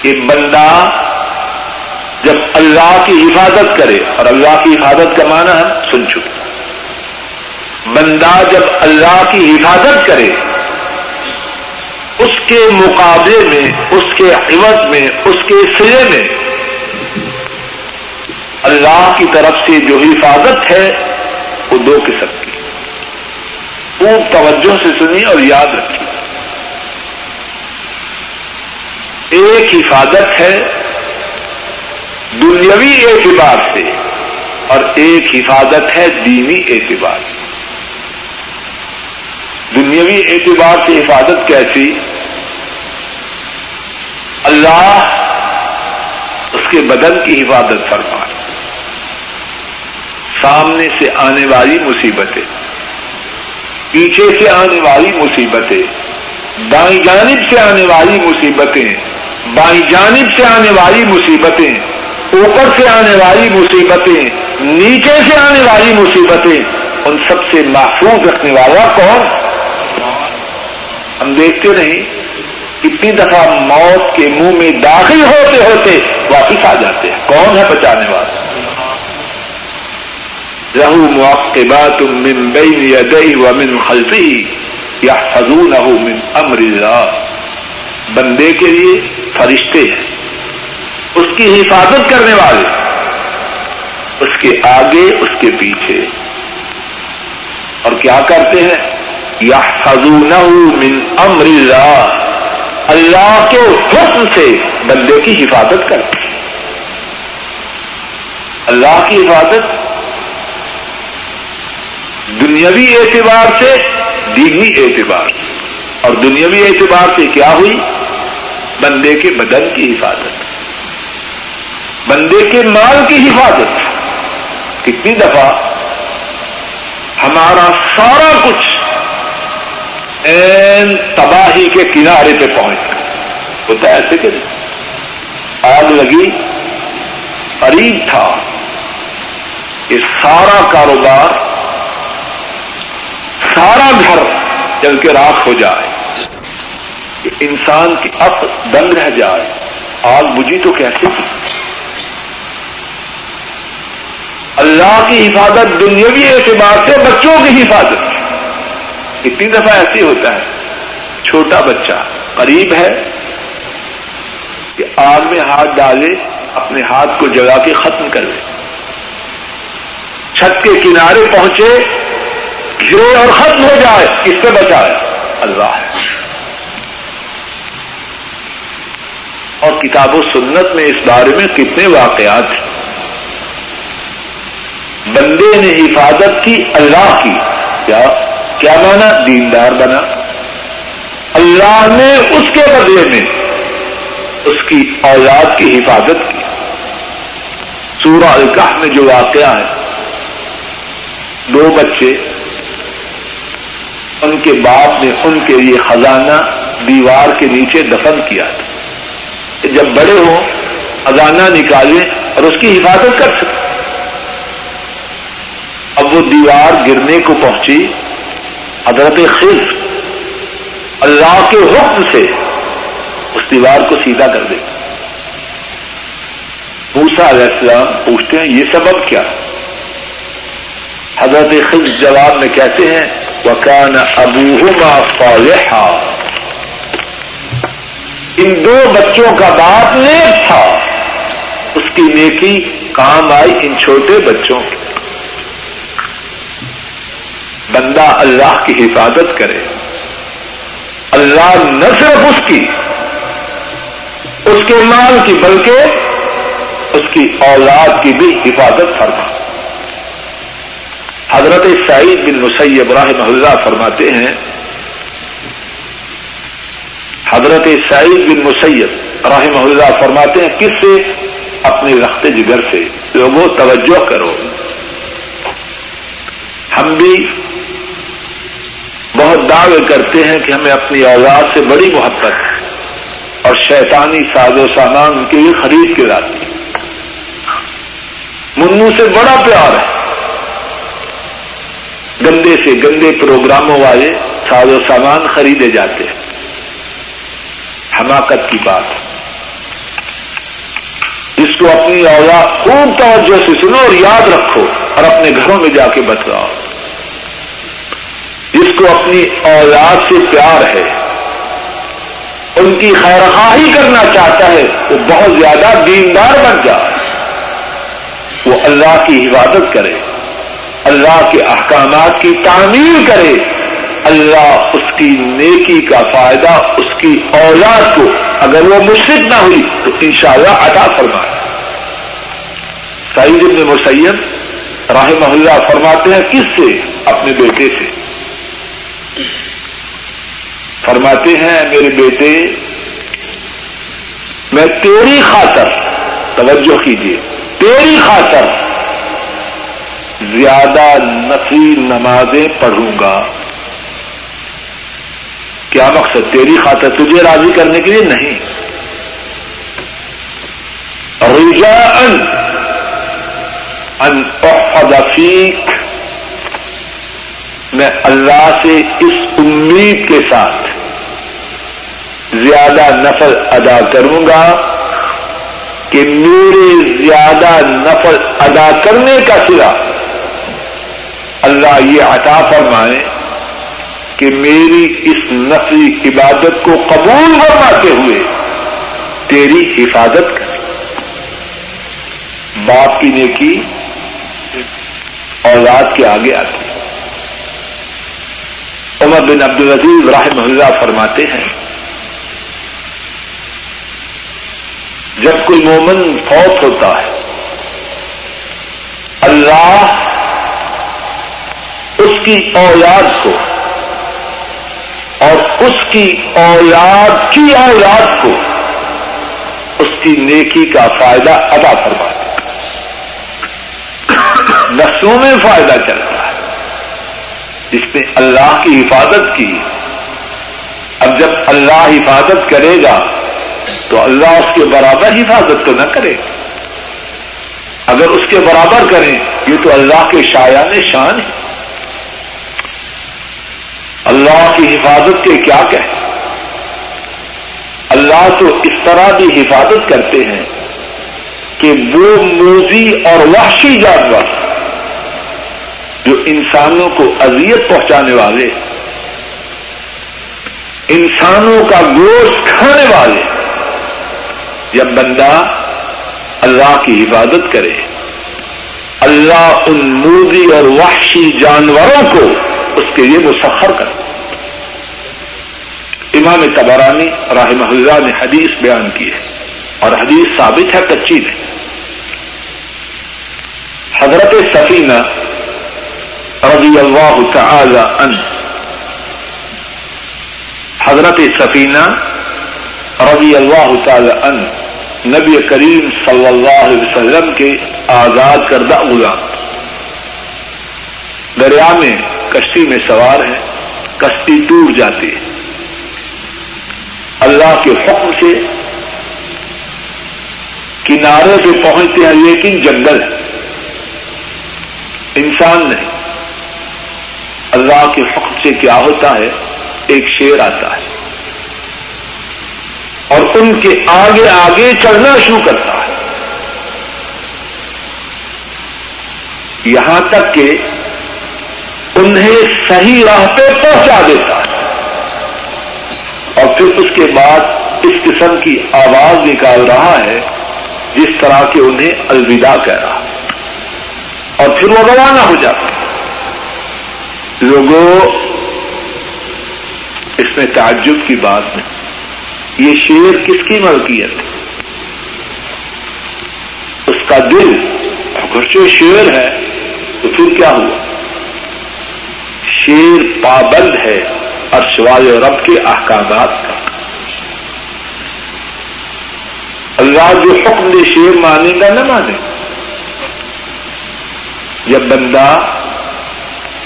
کہ بندہ جب اللہ کی حفاظت کرے، اور اللہ کی حفاظت کا معنی ہم سن چکے بندہ جب اللہ کی حفاظت کرے، اس کے مقابلے میں، اس کے عوض میں، اس کے سرے میں، اللہ کی طرف سے جو حفاظت ہے، وہ دو قسم کی۔ خوب توجہ سے سنی اور یاد رکھی ایک حفاظت ہے دنیاوی اعتبار سے اور ایک حفاظت ہے دینی اعتبار سے۔ دنیاوی اعتبار سے حفاظت کیسی؟ اللہ اس کے بدن کی حفاظت فرمائے سامنے سے آنے والی مصیبتیں، پیچھے سے آنے والی مصیبتیں، دائیں جانب سے آنے والی مصیبتیں بائیں جانب سے آنے والی مصیبتیں، اوپر سے آنے والی مصیبتیں، نیچے سے آنے والی مصیبتیں، ان سب سے محفوظ رکھنے والا کون؟ ہم دیکھتے نہیں کتنی دفعہ موت کے منہ میں داخل ہوتے ہوتے واپس آ جاتے ہیں۔ کون ہے بچانے والا؟ رہو موقبات من بین یدئی و من خلفی یا من امر اللہ۔ بندے کے لیے فرشتے ہیں۔ اس کی حفاظت کرنے والے۔ اس کے آگے، اس کے پیچھے۔ اور کیا کرتے ہیں؟ یا من امر اللہ۔ اللہ کے حکم سے بندے کی حفاظت کرتے ہیں اللہ کی حفاظت۔ دنیاوی اعتبار سے، دینی اعتبار۔ سے اور دنیاوی اعتبار سے کیا ہوئی؟ بندے کے بدن کی حفاظت۔ بندے کے مال کی حفاظت۔ کتنی دفعہ ہمارا سارا کچھ این تباہی کے کنارے پہ پہنچ ہوتا ہے ایسے کہ آگ لگی، قریب تھا۔ یہ سارا کاروبار، سارا گھر جل کے راک ہو جائے۔ کہ انسان کی اب دنگ رہ جائے۔ آگ بجھی تو کیسے کی اللہ کی حفاظت، دنیاوی اعتبار سے بچوں کی حفاظت۔ اتنی دفعہ ایسی ہوتا ہے۔ چھوٹا بچہ قریب ہے کہ آگ میں ہاتھ ڈالے، اپنے ہاتھ کو جگا کے ختم کر لے۔ چھت کے کنارے پہنچے گرے اور ختم ہو جائے، اس سے بچائے۔ اللہ۔ اور کتاب و سنت میں اس بارے میں کتنے واقعات ہیں۔ بندے نے حفاظت کی، اللہ کی۔ کیا کیا مانا؟ دیندار بنا۔ اللہ نے اس کے بدلے میں اس کی اولاد کی حفاظت کی۔ سورہ الکاح میں جو واقعہ ہے، دو بچے ان کے باپ نے ان کے لیے خزانہ دیوار کے نیچے دفن کیا تھا۔ جب بڑے ہوں، خزانہ نکالیں اور اس کی حفاظت کر سکیں۔ اب وہ دیوار گرنے کو پہنچی حضرت خف اللہ کے حکم سے اس دیوار کو سیدھا کر دے موسا علیہ السلام پوچھتے ہیں، یہ سبب کیا؟ حضرت خف جواب میں کہتے ہیں وکان ابو صالحا۔ ان دو بچوں کا باپ نیک تھا۔ اس کی نیکی کام آئی ان چھوٹے بچوں کی بندہ اللہ کی حفاظت کرے۔ اللہ نہ صرف اس کی، اس کے مال کی، بلکہ اس کی اولاد کی بھی حفاظت فرما۔ حضرت سعید بن مسیب رحمہ اللہ فرماتے ہیں، حضرت سعید بن مسیب رحمہ اللہ فرماتے ہیں، کس سے؟ اپنے رخت جگر سے۔ لوگوں، توجہ کرو۔ ہم بھی بہت دعوے کرتے ہیں کہ ہمیں اپنی اولاد سے بڑی محبت ہے اور شیطانی ساز و سامان ان کے لیے خرید کے لاتی۔ منو سے بڑا پیار ہے۔ گندے سے گندے پروگراموں والے ساز و سامان خریدے جاتے ہیں۔ حماقت کی بات۔ جس کو اپنی اولاد خوب توجہ سے سنو اور یاد رکھو اور اپنے گھروں میں جا کے بتلاؤ۔ جس کو اپنی اولاد سے پیار ہے، ان کی خیرخواہی کرنا چاہتا ہے، وہ بہت زیادہ دیندار بن جائے۔ وہ اللہ کی حفاظت کرے۔ اللہ کے احکامات کی تعمیر کرے، اللہ اس کی نیکی کا فائدہ، اس کی اولاد کو اگر وہ مشرق نہ ہوئی تو انشاءاللہ عطا فرمائے۔ سعید ابن مسیب رحمہ اللہ فرماتے ہیں، کس سے؟ اپنے بیٹے سے۔ فرماتے ہیں، میرے بیٹے، میں تیری خاطر، توجہ کیجیے تیری خاطر زیادہ نفی نمازیں پڑھوں گا۔ کیا مقصد؟ تیری خاطر تجھے راضی کرنے کے لیے نہیں۔ رجا ان فیق میں اللہ سے اس امید کے ساتھ زیادہ نفل ادا کروں گا کہ میرے زیادہ نفل ادا کرنے کا سرا اللہ یہ عطا فرمائے کہ میری اس نفلی عبادت کو قبول فرماتے ہوئے تیری حفاظت کر باپ کی نیکی اولاد کے آگے آتی۔ عمر بن عبد العزیز رحم اللہ فرماتے ہیں، جب کوئی مومن فوت ہوتا ہے، اللہ کی اولاد کو اور اس کی اولاد کی اولاد کو اس کی نیکی کا فائدہ ادا فرما نسلوں میں فائدہ چلتا ہے؟ جس نے اللہ کی حفاظت کی۔ اب جب اللہ حفاظت کرے گا تو اللہ اس کے برابر حفاظت تو نہ کرے۔ اگر اس کے برابر کریں، یہ تو اللہ کے شایان شان ہے۔ اللہ کی حفاظت کے کیا کہیں اللہ تو اس طرح بھی حفاظت کرتے ہیں کہ وہ موزی اور وحشی جانور جو انسانوں کو اذیت پہنچانے والے، انسانوں کا گوشت کھانے والے، جب بندہ اللہ کی حفاظت کرے، اللہ ان موزی اور وحشی جانوروں کو اس کے لیے مسخر کرے امام تبارانی رحمہ اللہ نے حدیث بیان کی ہے اور حدیث ثابت ہے، کچی نہیں۔ حضرت سفینہ رضی اللہ تعالی ان حضرت سفینہ رضی اللہ تعالی ان نبی کریم صلی اللہ علیہ وسلم کے آزاد کردہ غلام۔ دریا میں کشتی میں سوار ہے، کشتی ٹوٹ جاتی ہے۔ اللہ کے حکم سے کنارے پہ پہنچتے ہیں، لیکن جنگل ہے۔ انسان نہیں۔ اللہ کے حکم سے کیا ہوتا ہے؟ ایک شیر آتا ہے۔ اور ان کے آگے آگے چلنا شروع کرتا ہے۔ یہاں تک کہ انہیں صحیح راہ پہ پہنچا دیتا۔ ہے اور پھر اس کے بعد اس قسم کی آواز نکال رہا ہے، جس طرح کے انہیں الوداع کہہ رہا۔ اور پھر وہ روانہ ہو جاتا۔ لوگوں، اس میں تعجب کی بات نہیں۔ یہ شیر کس کی ملکیت ہے؟ اس کا دل اگر جو شیر ہے، تو پھر کیا ہوا؟ شیر پابند ہے اور رب کے احکامات کا۔ اللہ جو حکم دے شیر مانے گا نہ مانے جب بندہ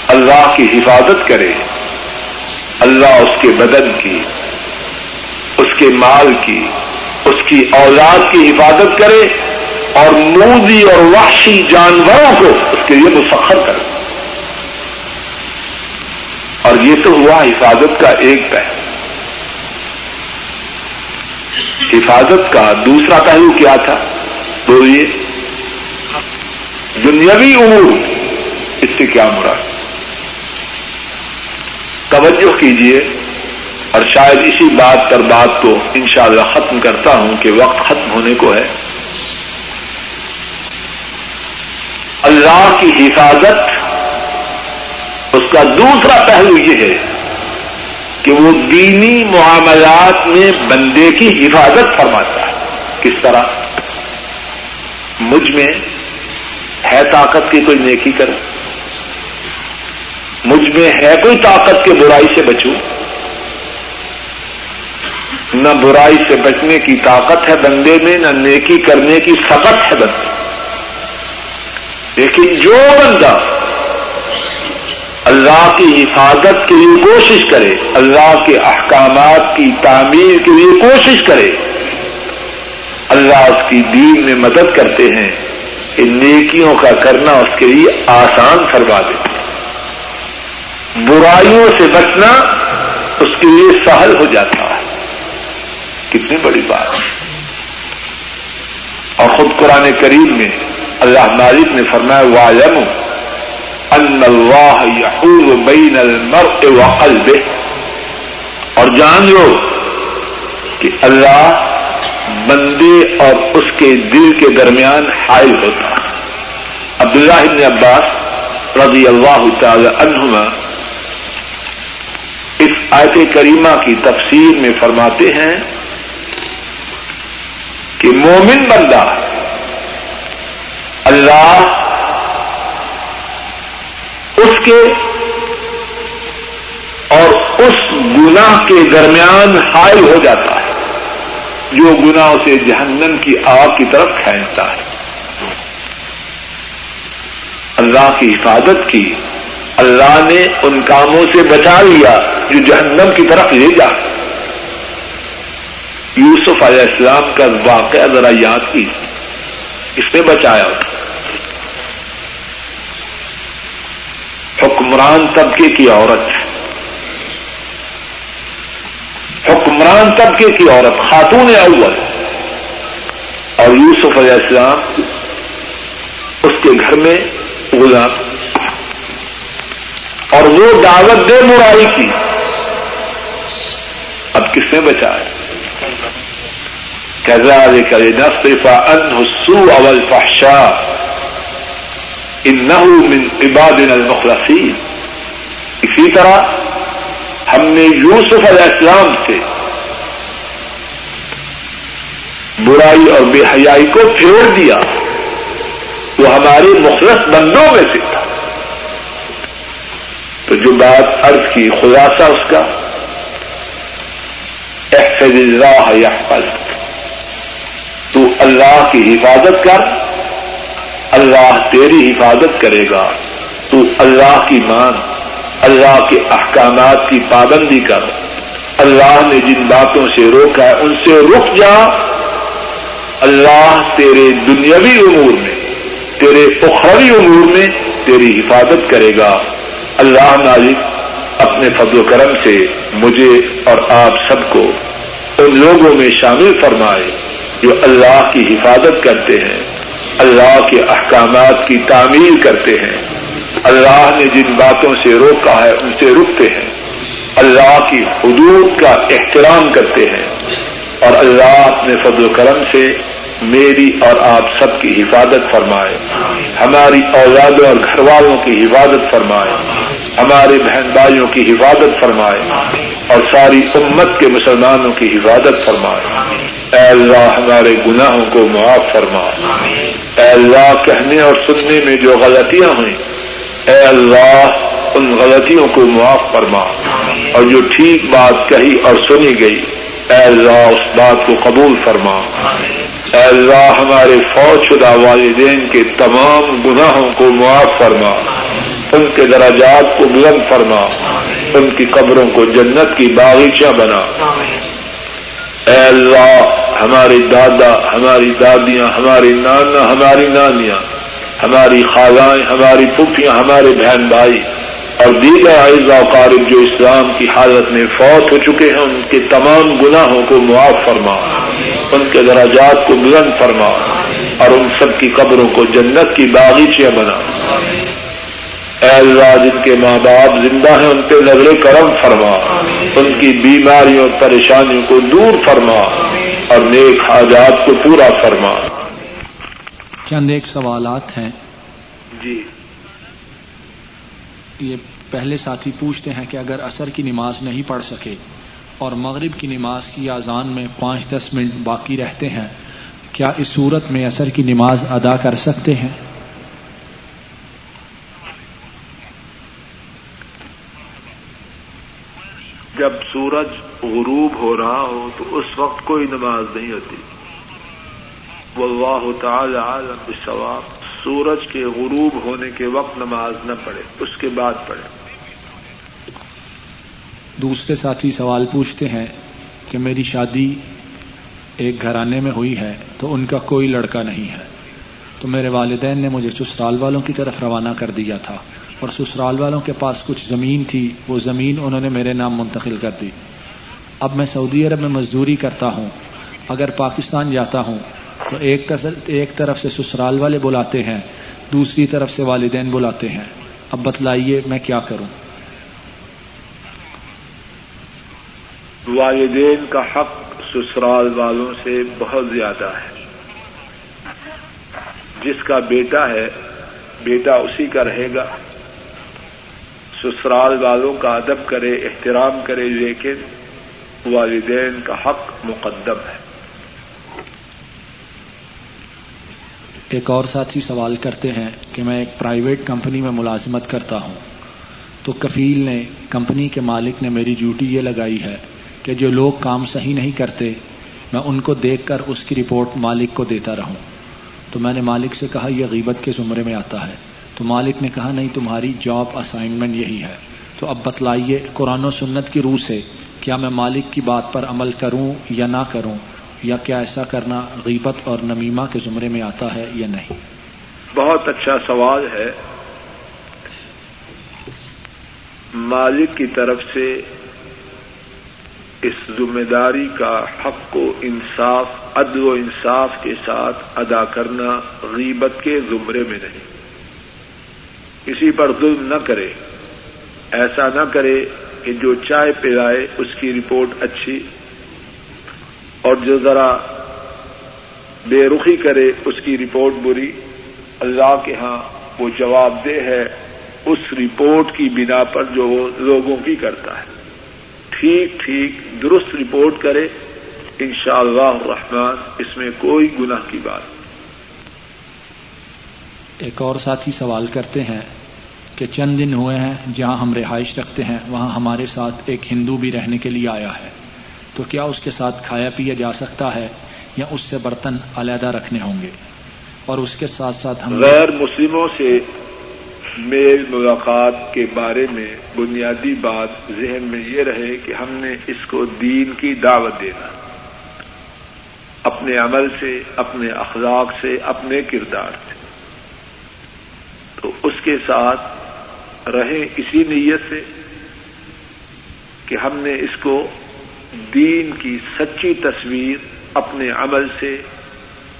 اللہ کی حفاظت کرے، اللہ اس کے بدن کی، اس کے مال کی، اس کی اولاد کی حفاظت کرے اور مودی اور وحشی جانوروں کو اس کے لیے مسخر کرے۔ اور یہ تو ہوا حفاظت کا ایک پہلو۔ حفاظت کا دوسرا پہلو کیا تھا؟ تو یہ دنیاوی امور۔ اس سے کیا مراد؟ توجہ کیجیے اور شاید اسی بات پر بات کو انشاءاللہ ختم کرتا ہوں کہ وقت ختم ہونے کو ہے۔ اللہ کی حفاظت اس کا دوسرا پہلو یہ ہے کہ وہ دینی معاملات میں بندے کی حفاظت فرماتا ہے۔ کس طرح؟ مجھ میں ہے طاقت کی کوئی نیکی کرے مجھ میں ہے کوئی طاقت کے برائی سے بچوں۔ نہ برائی سے بچنے کی طاقت ہے بندے میں، نہ نیکی کرنے کی سخت ہے بندے۔ لیکن جو بندہ اللہ کی حفاظت کے لیے کوشش کرے، اللہ کے احکامات کی تعمیر کے لیے کوشش کرے۔ اللہ اس کی دین میں مدد کرتے ہیں۔ کہ نیکیوں کا کرنا اس کے لیے آسان فرما دیتے برائیوں سے بچنا اس کے لیے سہل ہو جاتا ہے۔ کتنی بڑی بات۔ اور خود قرآن کریم میں اللہ مالک نے فرمایا والم ان اللہ یحول بین المرء وقلبه. اور جان لو کہ اللہ بندے اور اس کے دل کے درمیان حائل ہوتا عبداللہ ابن عباس رضی اللہ تعالی عنہما اس آیت کریمہ کی تفسیر میں فرماتے ہیں کہ مومن بندہ اللہ اس کے اور اس گناہ کے درمیان حائل ہو جاتا ہے، جو گناہ سے جہنم کی آگ کی طرف کھینچتا ہے۔ اللہ کی حفاظت کی، اللہ نے ان کاموں سے بچا لیا جو جہنم کی طرف لے جا۔ یوسف علیہ السلام کا واقعہ ذرا یاد کی اس نے بچایا۔ حکمران طبقے کی عورت ہے۔ حکمران طبقے کی عورت، خاتون اول۔ اور یوسف علیہ السلام اس کے گھر میں غلام۔ اور وہ دعوت دے برائی کی۔ اب کس نے بچایا؟ کرے نصفا ان حسو اول فحشا ان من عباد المخلصین اسی طرح ہم نے یوسف علیہ السلام سے برائی اور بے حیائی کو پھیڑ دیا، وہ ہمارے مخلص بندوں میں سے تھا۔ تو جو بات عرض کی، خلاصہ اس کا، احفظ اللہ یحفظ تو اللہ کی حفاظت کر۔ اللہ تیری حفاظت کرے گا۔ تو اللہ کی مان اللہ کے احکامات کی پابندی کر۔ اللہ نے جن باتوں سے روکا ہے، ان سے رک جا۔ اللہ تیرے دنیاوی امور میں، تیرے اخروی امور میں تیری حفاظت کرے گا۔ اللہ مالک، اپنے فضل و کرم سے مجھے اور آپ سب کو ان لوگوں میں شامل فرمائے جو اللہ کی حفاظت کرتے ہیں۔ اللہ کے احکامات کی تعمیر کرتے ہیں۔ اللہ نے جن باتوں سے روکا ہے، ان سے رکتے ہیں۔ اللہ کی حدود کا احترام کرتے ہیں۔ اور اللہ اپنے فضل و کرم سے میری اور آپ سب کی حفاظت فرمائے۔ ہماری اولادوں اور گھر والوں کی حفاظت فرمائے۔ ہمارے بہن بھائیوں کی حفاظت فرمائے۔ اور ساری امت کے مسلمانوں کی حفاظت فرمائے۔ اے اللہ ہمارے گناہوں کو معاف فرما۔ اے اللہ کہنے اور سننے میں جو غلطیاں ہوئیں، اے اللہ ان غلطیوں کو معاف فرما۔ اور جو ٹھیک بات کہی اور سنی گئی، اے اللہ اس بات کو قبول فرما۔ اے اللہ ہمارے فوج شدہ والدین کے تمام گناہوں کو معاف فرما۔ ان کے دراجات کو بلند فرما۔ ان کی قبروں کو جنت کی باغیچہ بنا۔ اے اللہ ہمارے دادا، ہماری دادیاں، ہماری نانا، ہماری نانیاں، ہماری خالائیں، ہماری پھوپھیاں، ہمارے بہن بھائی اور دیگر اعزا قارب جو اسلام کی حالت میں فوت ہو چکے ہیں، ان کے تمام گناہوں کو معاف فرما، ان کے دراجات کو بلند فرما اور ان سب کی قبروں کو جنت کی باغیچیاں بنا۔ اے اللہ جن کے ماں باپ زندہ ہیں ان پہ نظر کرم فرما۔ ان کی بیماریوں پریشانیوں کو دور فرما۔ اور نیک حاجات کو پورا فرما۔ چند ایک سوالات ہیں۔ جی۔ یہ پہلے ساتھی پوچھتے ہیں کہ اگر اثر کی نماز نہیں پڑھ سکے اور مغرب کی نماز کی آزان میں پانچ دس منٹ باقی رہتے ہیں کیا اس صورت میں اثر کی نماز ادا کر سکتے ہیں؟ جب سورج غروب ہو رہا ہو تو اس وقت کوئی نماز نہیں ہوتی۔ واللہ تعالی عالم بالثواب سورج کے غروب ہونے کے وقت نماز نہ پڑھے، اس کے بعد پڑھے۔ دوسرے ساتھی سوال پوچھتے ہیں کہ میری شادی ایک گھرانے میں ہوئی ہے تو ان کا کوئی لڑکا نہیں ہے۔ تو میرے والدین نے مجھے سسرال والوں کی طرف روانہ کر دیا تھا۔ اور سسرال والوں کے پاس کچھ زمین تھی، وہ زمین انہوں نے میرے نام منتقل کر دی۔ اب میں سعودی عرب میں مزدوری کرتا ہوں۔ اگر پاکستان جاتا ہوں تو ایک ایک طرف سے سسرال والے بلاتے ہیں، دوسری طرف سے والدین بلاتے ہیں۔ اب بتلائیے میں کیا کروں؟ والدین کا حق سسرال والوں سے بہت زیادہ ہے۔ جس کا بیٹا ہے، بیٹا اسی کا رہے گا۔ سسرال والوں کا ادب کرے، احترام کرے، لیکن والدین کا حق مقدم ہے۔ ایک اور ساتھی سوال کرتے ہیں کہ میں ایک پرائیویٹ کمپنی میں ملازمت کرتا ہوں۔ تو کفیل نے کمپنی کے مالک نے میری ڈیوٹی یہ لگائی ہے کہ جو لوگ کام صحیح نہیں کرتے، میں ان کو دیکھ کر اس کی رپورٹ مالک کو دیتا رہوں۔ تو میں نے مالک سے کہا، یہ غیبت کے زمرے میں آتا ہے۔ تو مالک نے کہا، نہیں، تمہاری جاب اسائنمنٹ یہی ہے۔ تو اب بتلائیے، قرآن و سنت کی روح سے کیا میں مالک کی بات پر عمل کروں یا نہ کروں؟ یا کیا ایسا کرنا غیبت اور نمیمہ کے زمرے میں آتا ہے یا نہیں؟ بہت اچھا سوال ہے۔ مالک کی طرف سے اس ذمہ داری کا حق و انصاف، عدل و انصاف کے ساتھ ادا کرنا غیبت کے زمرے میں نہیں۔ کسی پر ظلم نہ کرے۔ ایسا نہ کرے کہ جو چائے پلائے اس کی رپورٹ اچھی اور جو ذرا بے رخی کرے اس کی رپورٹ بری۔ اللہ کے ہاں وہ جواب دہ ہے، اس رپورٹ کی بنا پر جو وہ لوگوں کی کرتا ہے۔ ٹھیک ٹھیک، درست رپورٹ کرے ان شاء اللہ رحمان اس میں کوئی گناہ کی بات۔ نہیں ایک اور ساتھی سوال کرتے ہیں کہ چند دن ہوئے ہیں جہاں ہم رہائش رکھتے ہیں، وہاں ہمارے ساتھ ایک ہندو بھی رہنے کے لیے آیا ہے۔ تو کیا اس کے ساتھ کھایا پیا جا سکتا ہے یا اس سے برتن علیحدہ رکھنے ہوں گے؟ اور اس کے ساتھ ساتھ ہم غیر مسلموں سے میل ملاقات کے بارے میں بنیادی بات ذہن میں یہ رہے کہ ہم نے اس کو دین کی دعوت دینا۔ اپنے عمل سے، اپنے اخلاق سے، اپنے کردار سے۔ تو اس کے ساتھ رہیں اسی نیت سے کہ ہم نے اس کو دین کی سچی تصویر اپنے عمل سے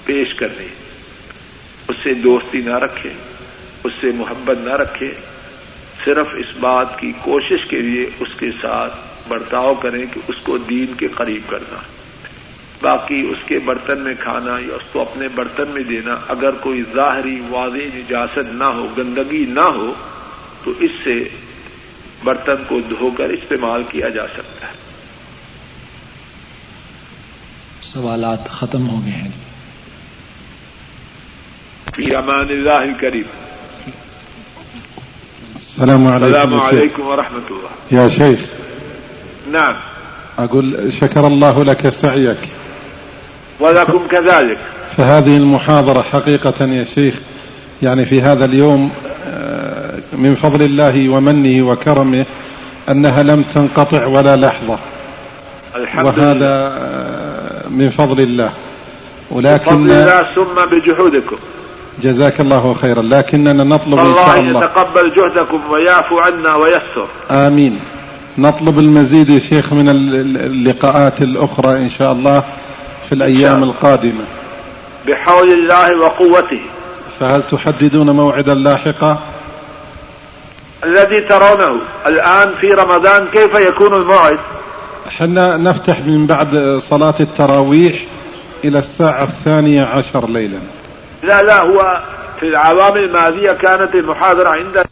پیش کرنی اس سے دوستی نہ رکھیں اس سے محبت نہ رکھے، صرف اس بات کی کوشش کے لیے اس کے ساتھ برتاؤ کریں کہ اس کو دین کے قریب کرنا۔ باقی اس کے برتن میں کھانا یا اس کو اپنے برتن میں دینا اگر کوئی ظاہری واضح اجازت نہ ہو گندگی نہ ہو تو اس سے برتن کو دھو کر استعمال کیا جا سکتا ہے۔ سوالات ختم ہو گئے ہیں۔ امان اللہ کریم السلام السلام عليكم ورحمة الله يا شيخ نعم۔ أقول شكر الله لك سعيك ولكم كذلك. فهذه المحاضرة حقيقة يا شيخ يعني في هذا اليوم من فضل الله ومنه وكرمه أنها لم تنقطع ولا لحظة. الحمد وهذا من فضل الله. بفضل ولكن الله ثم بجهودكم. جزاك الله خيرا. لكننا نطلب إن الله شاء الله. يتقبل جهدكم ويعفو عنا ويسر. آمين. نطلب المزيد يا شيخ من ال- اللقاءات الأخرى إن شاء الله. في الأيام القادمة. بحول الله وقوته. فهل تحددون موعدا لاحقا الذي ترونه الآن في رمضان كيف يكون الموعد؟ حنا نفتح من بعد صلاة التراويح إلى الساعة الثانية عشر ليلا. لا لا هو في العوام الماضية كانت المحاضرة عندنا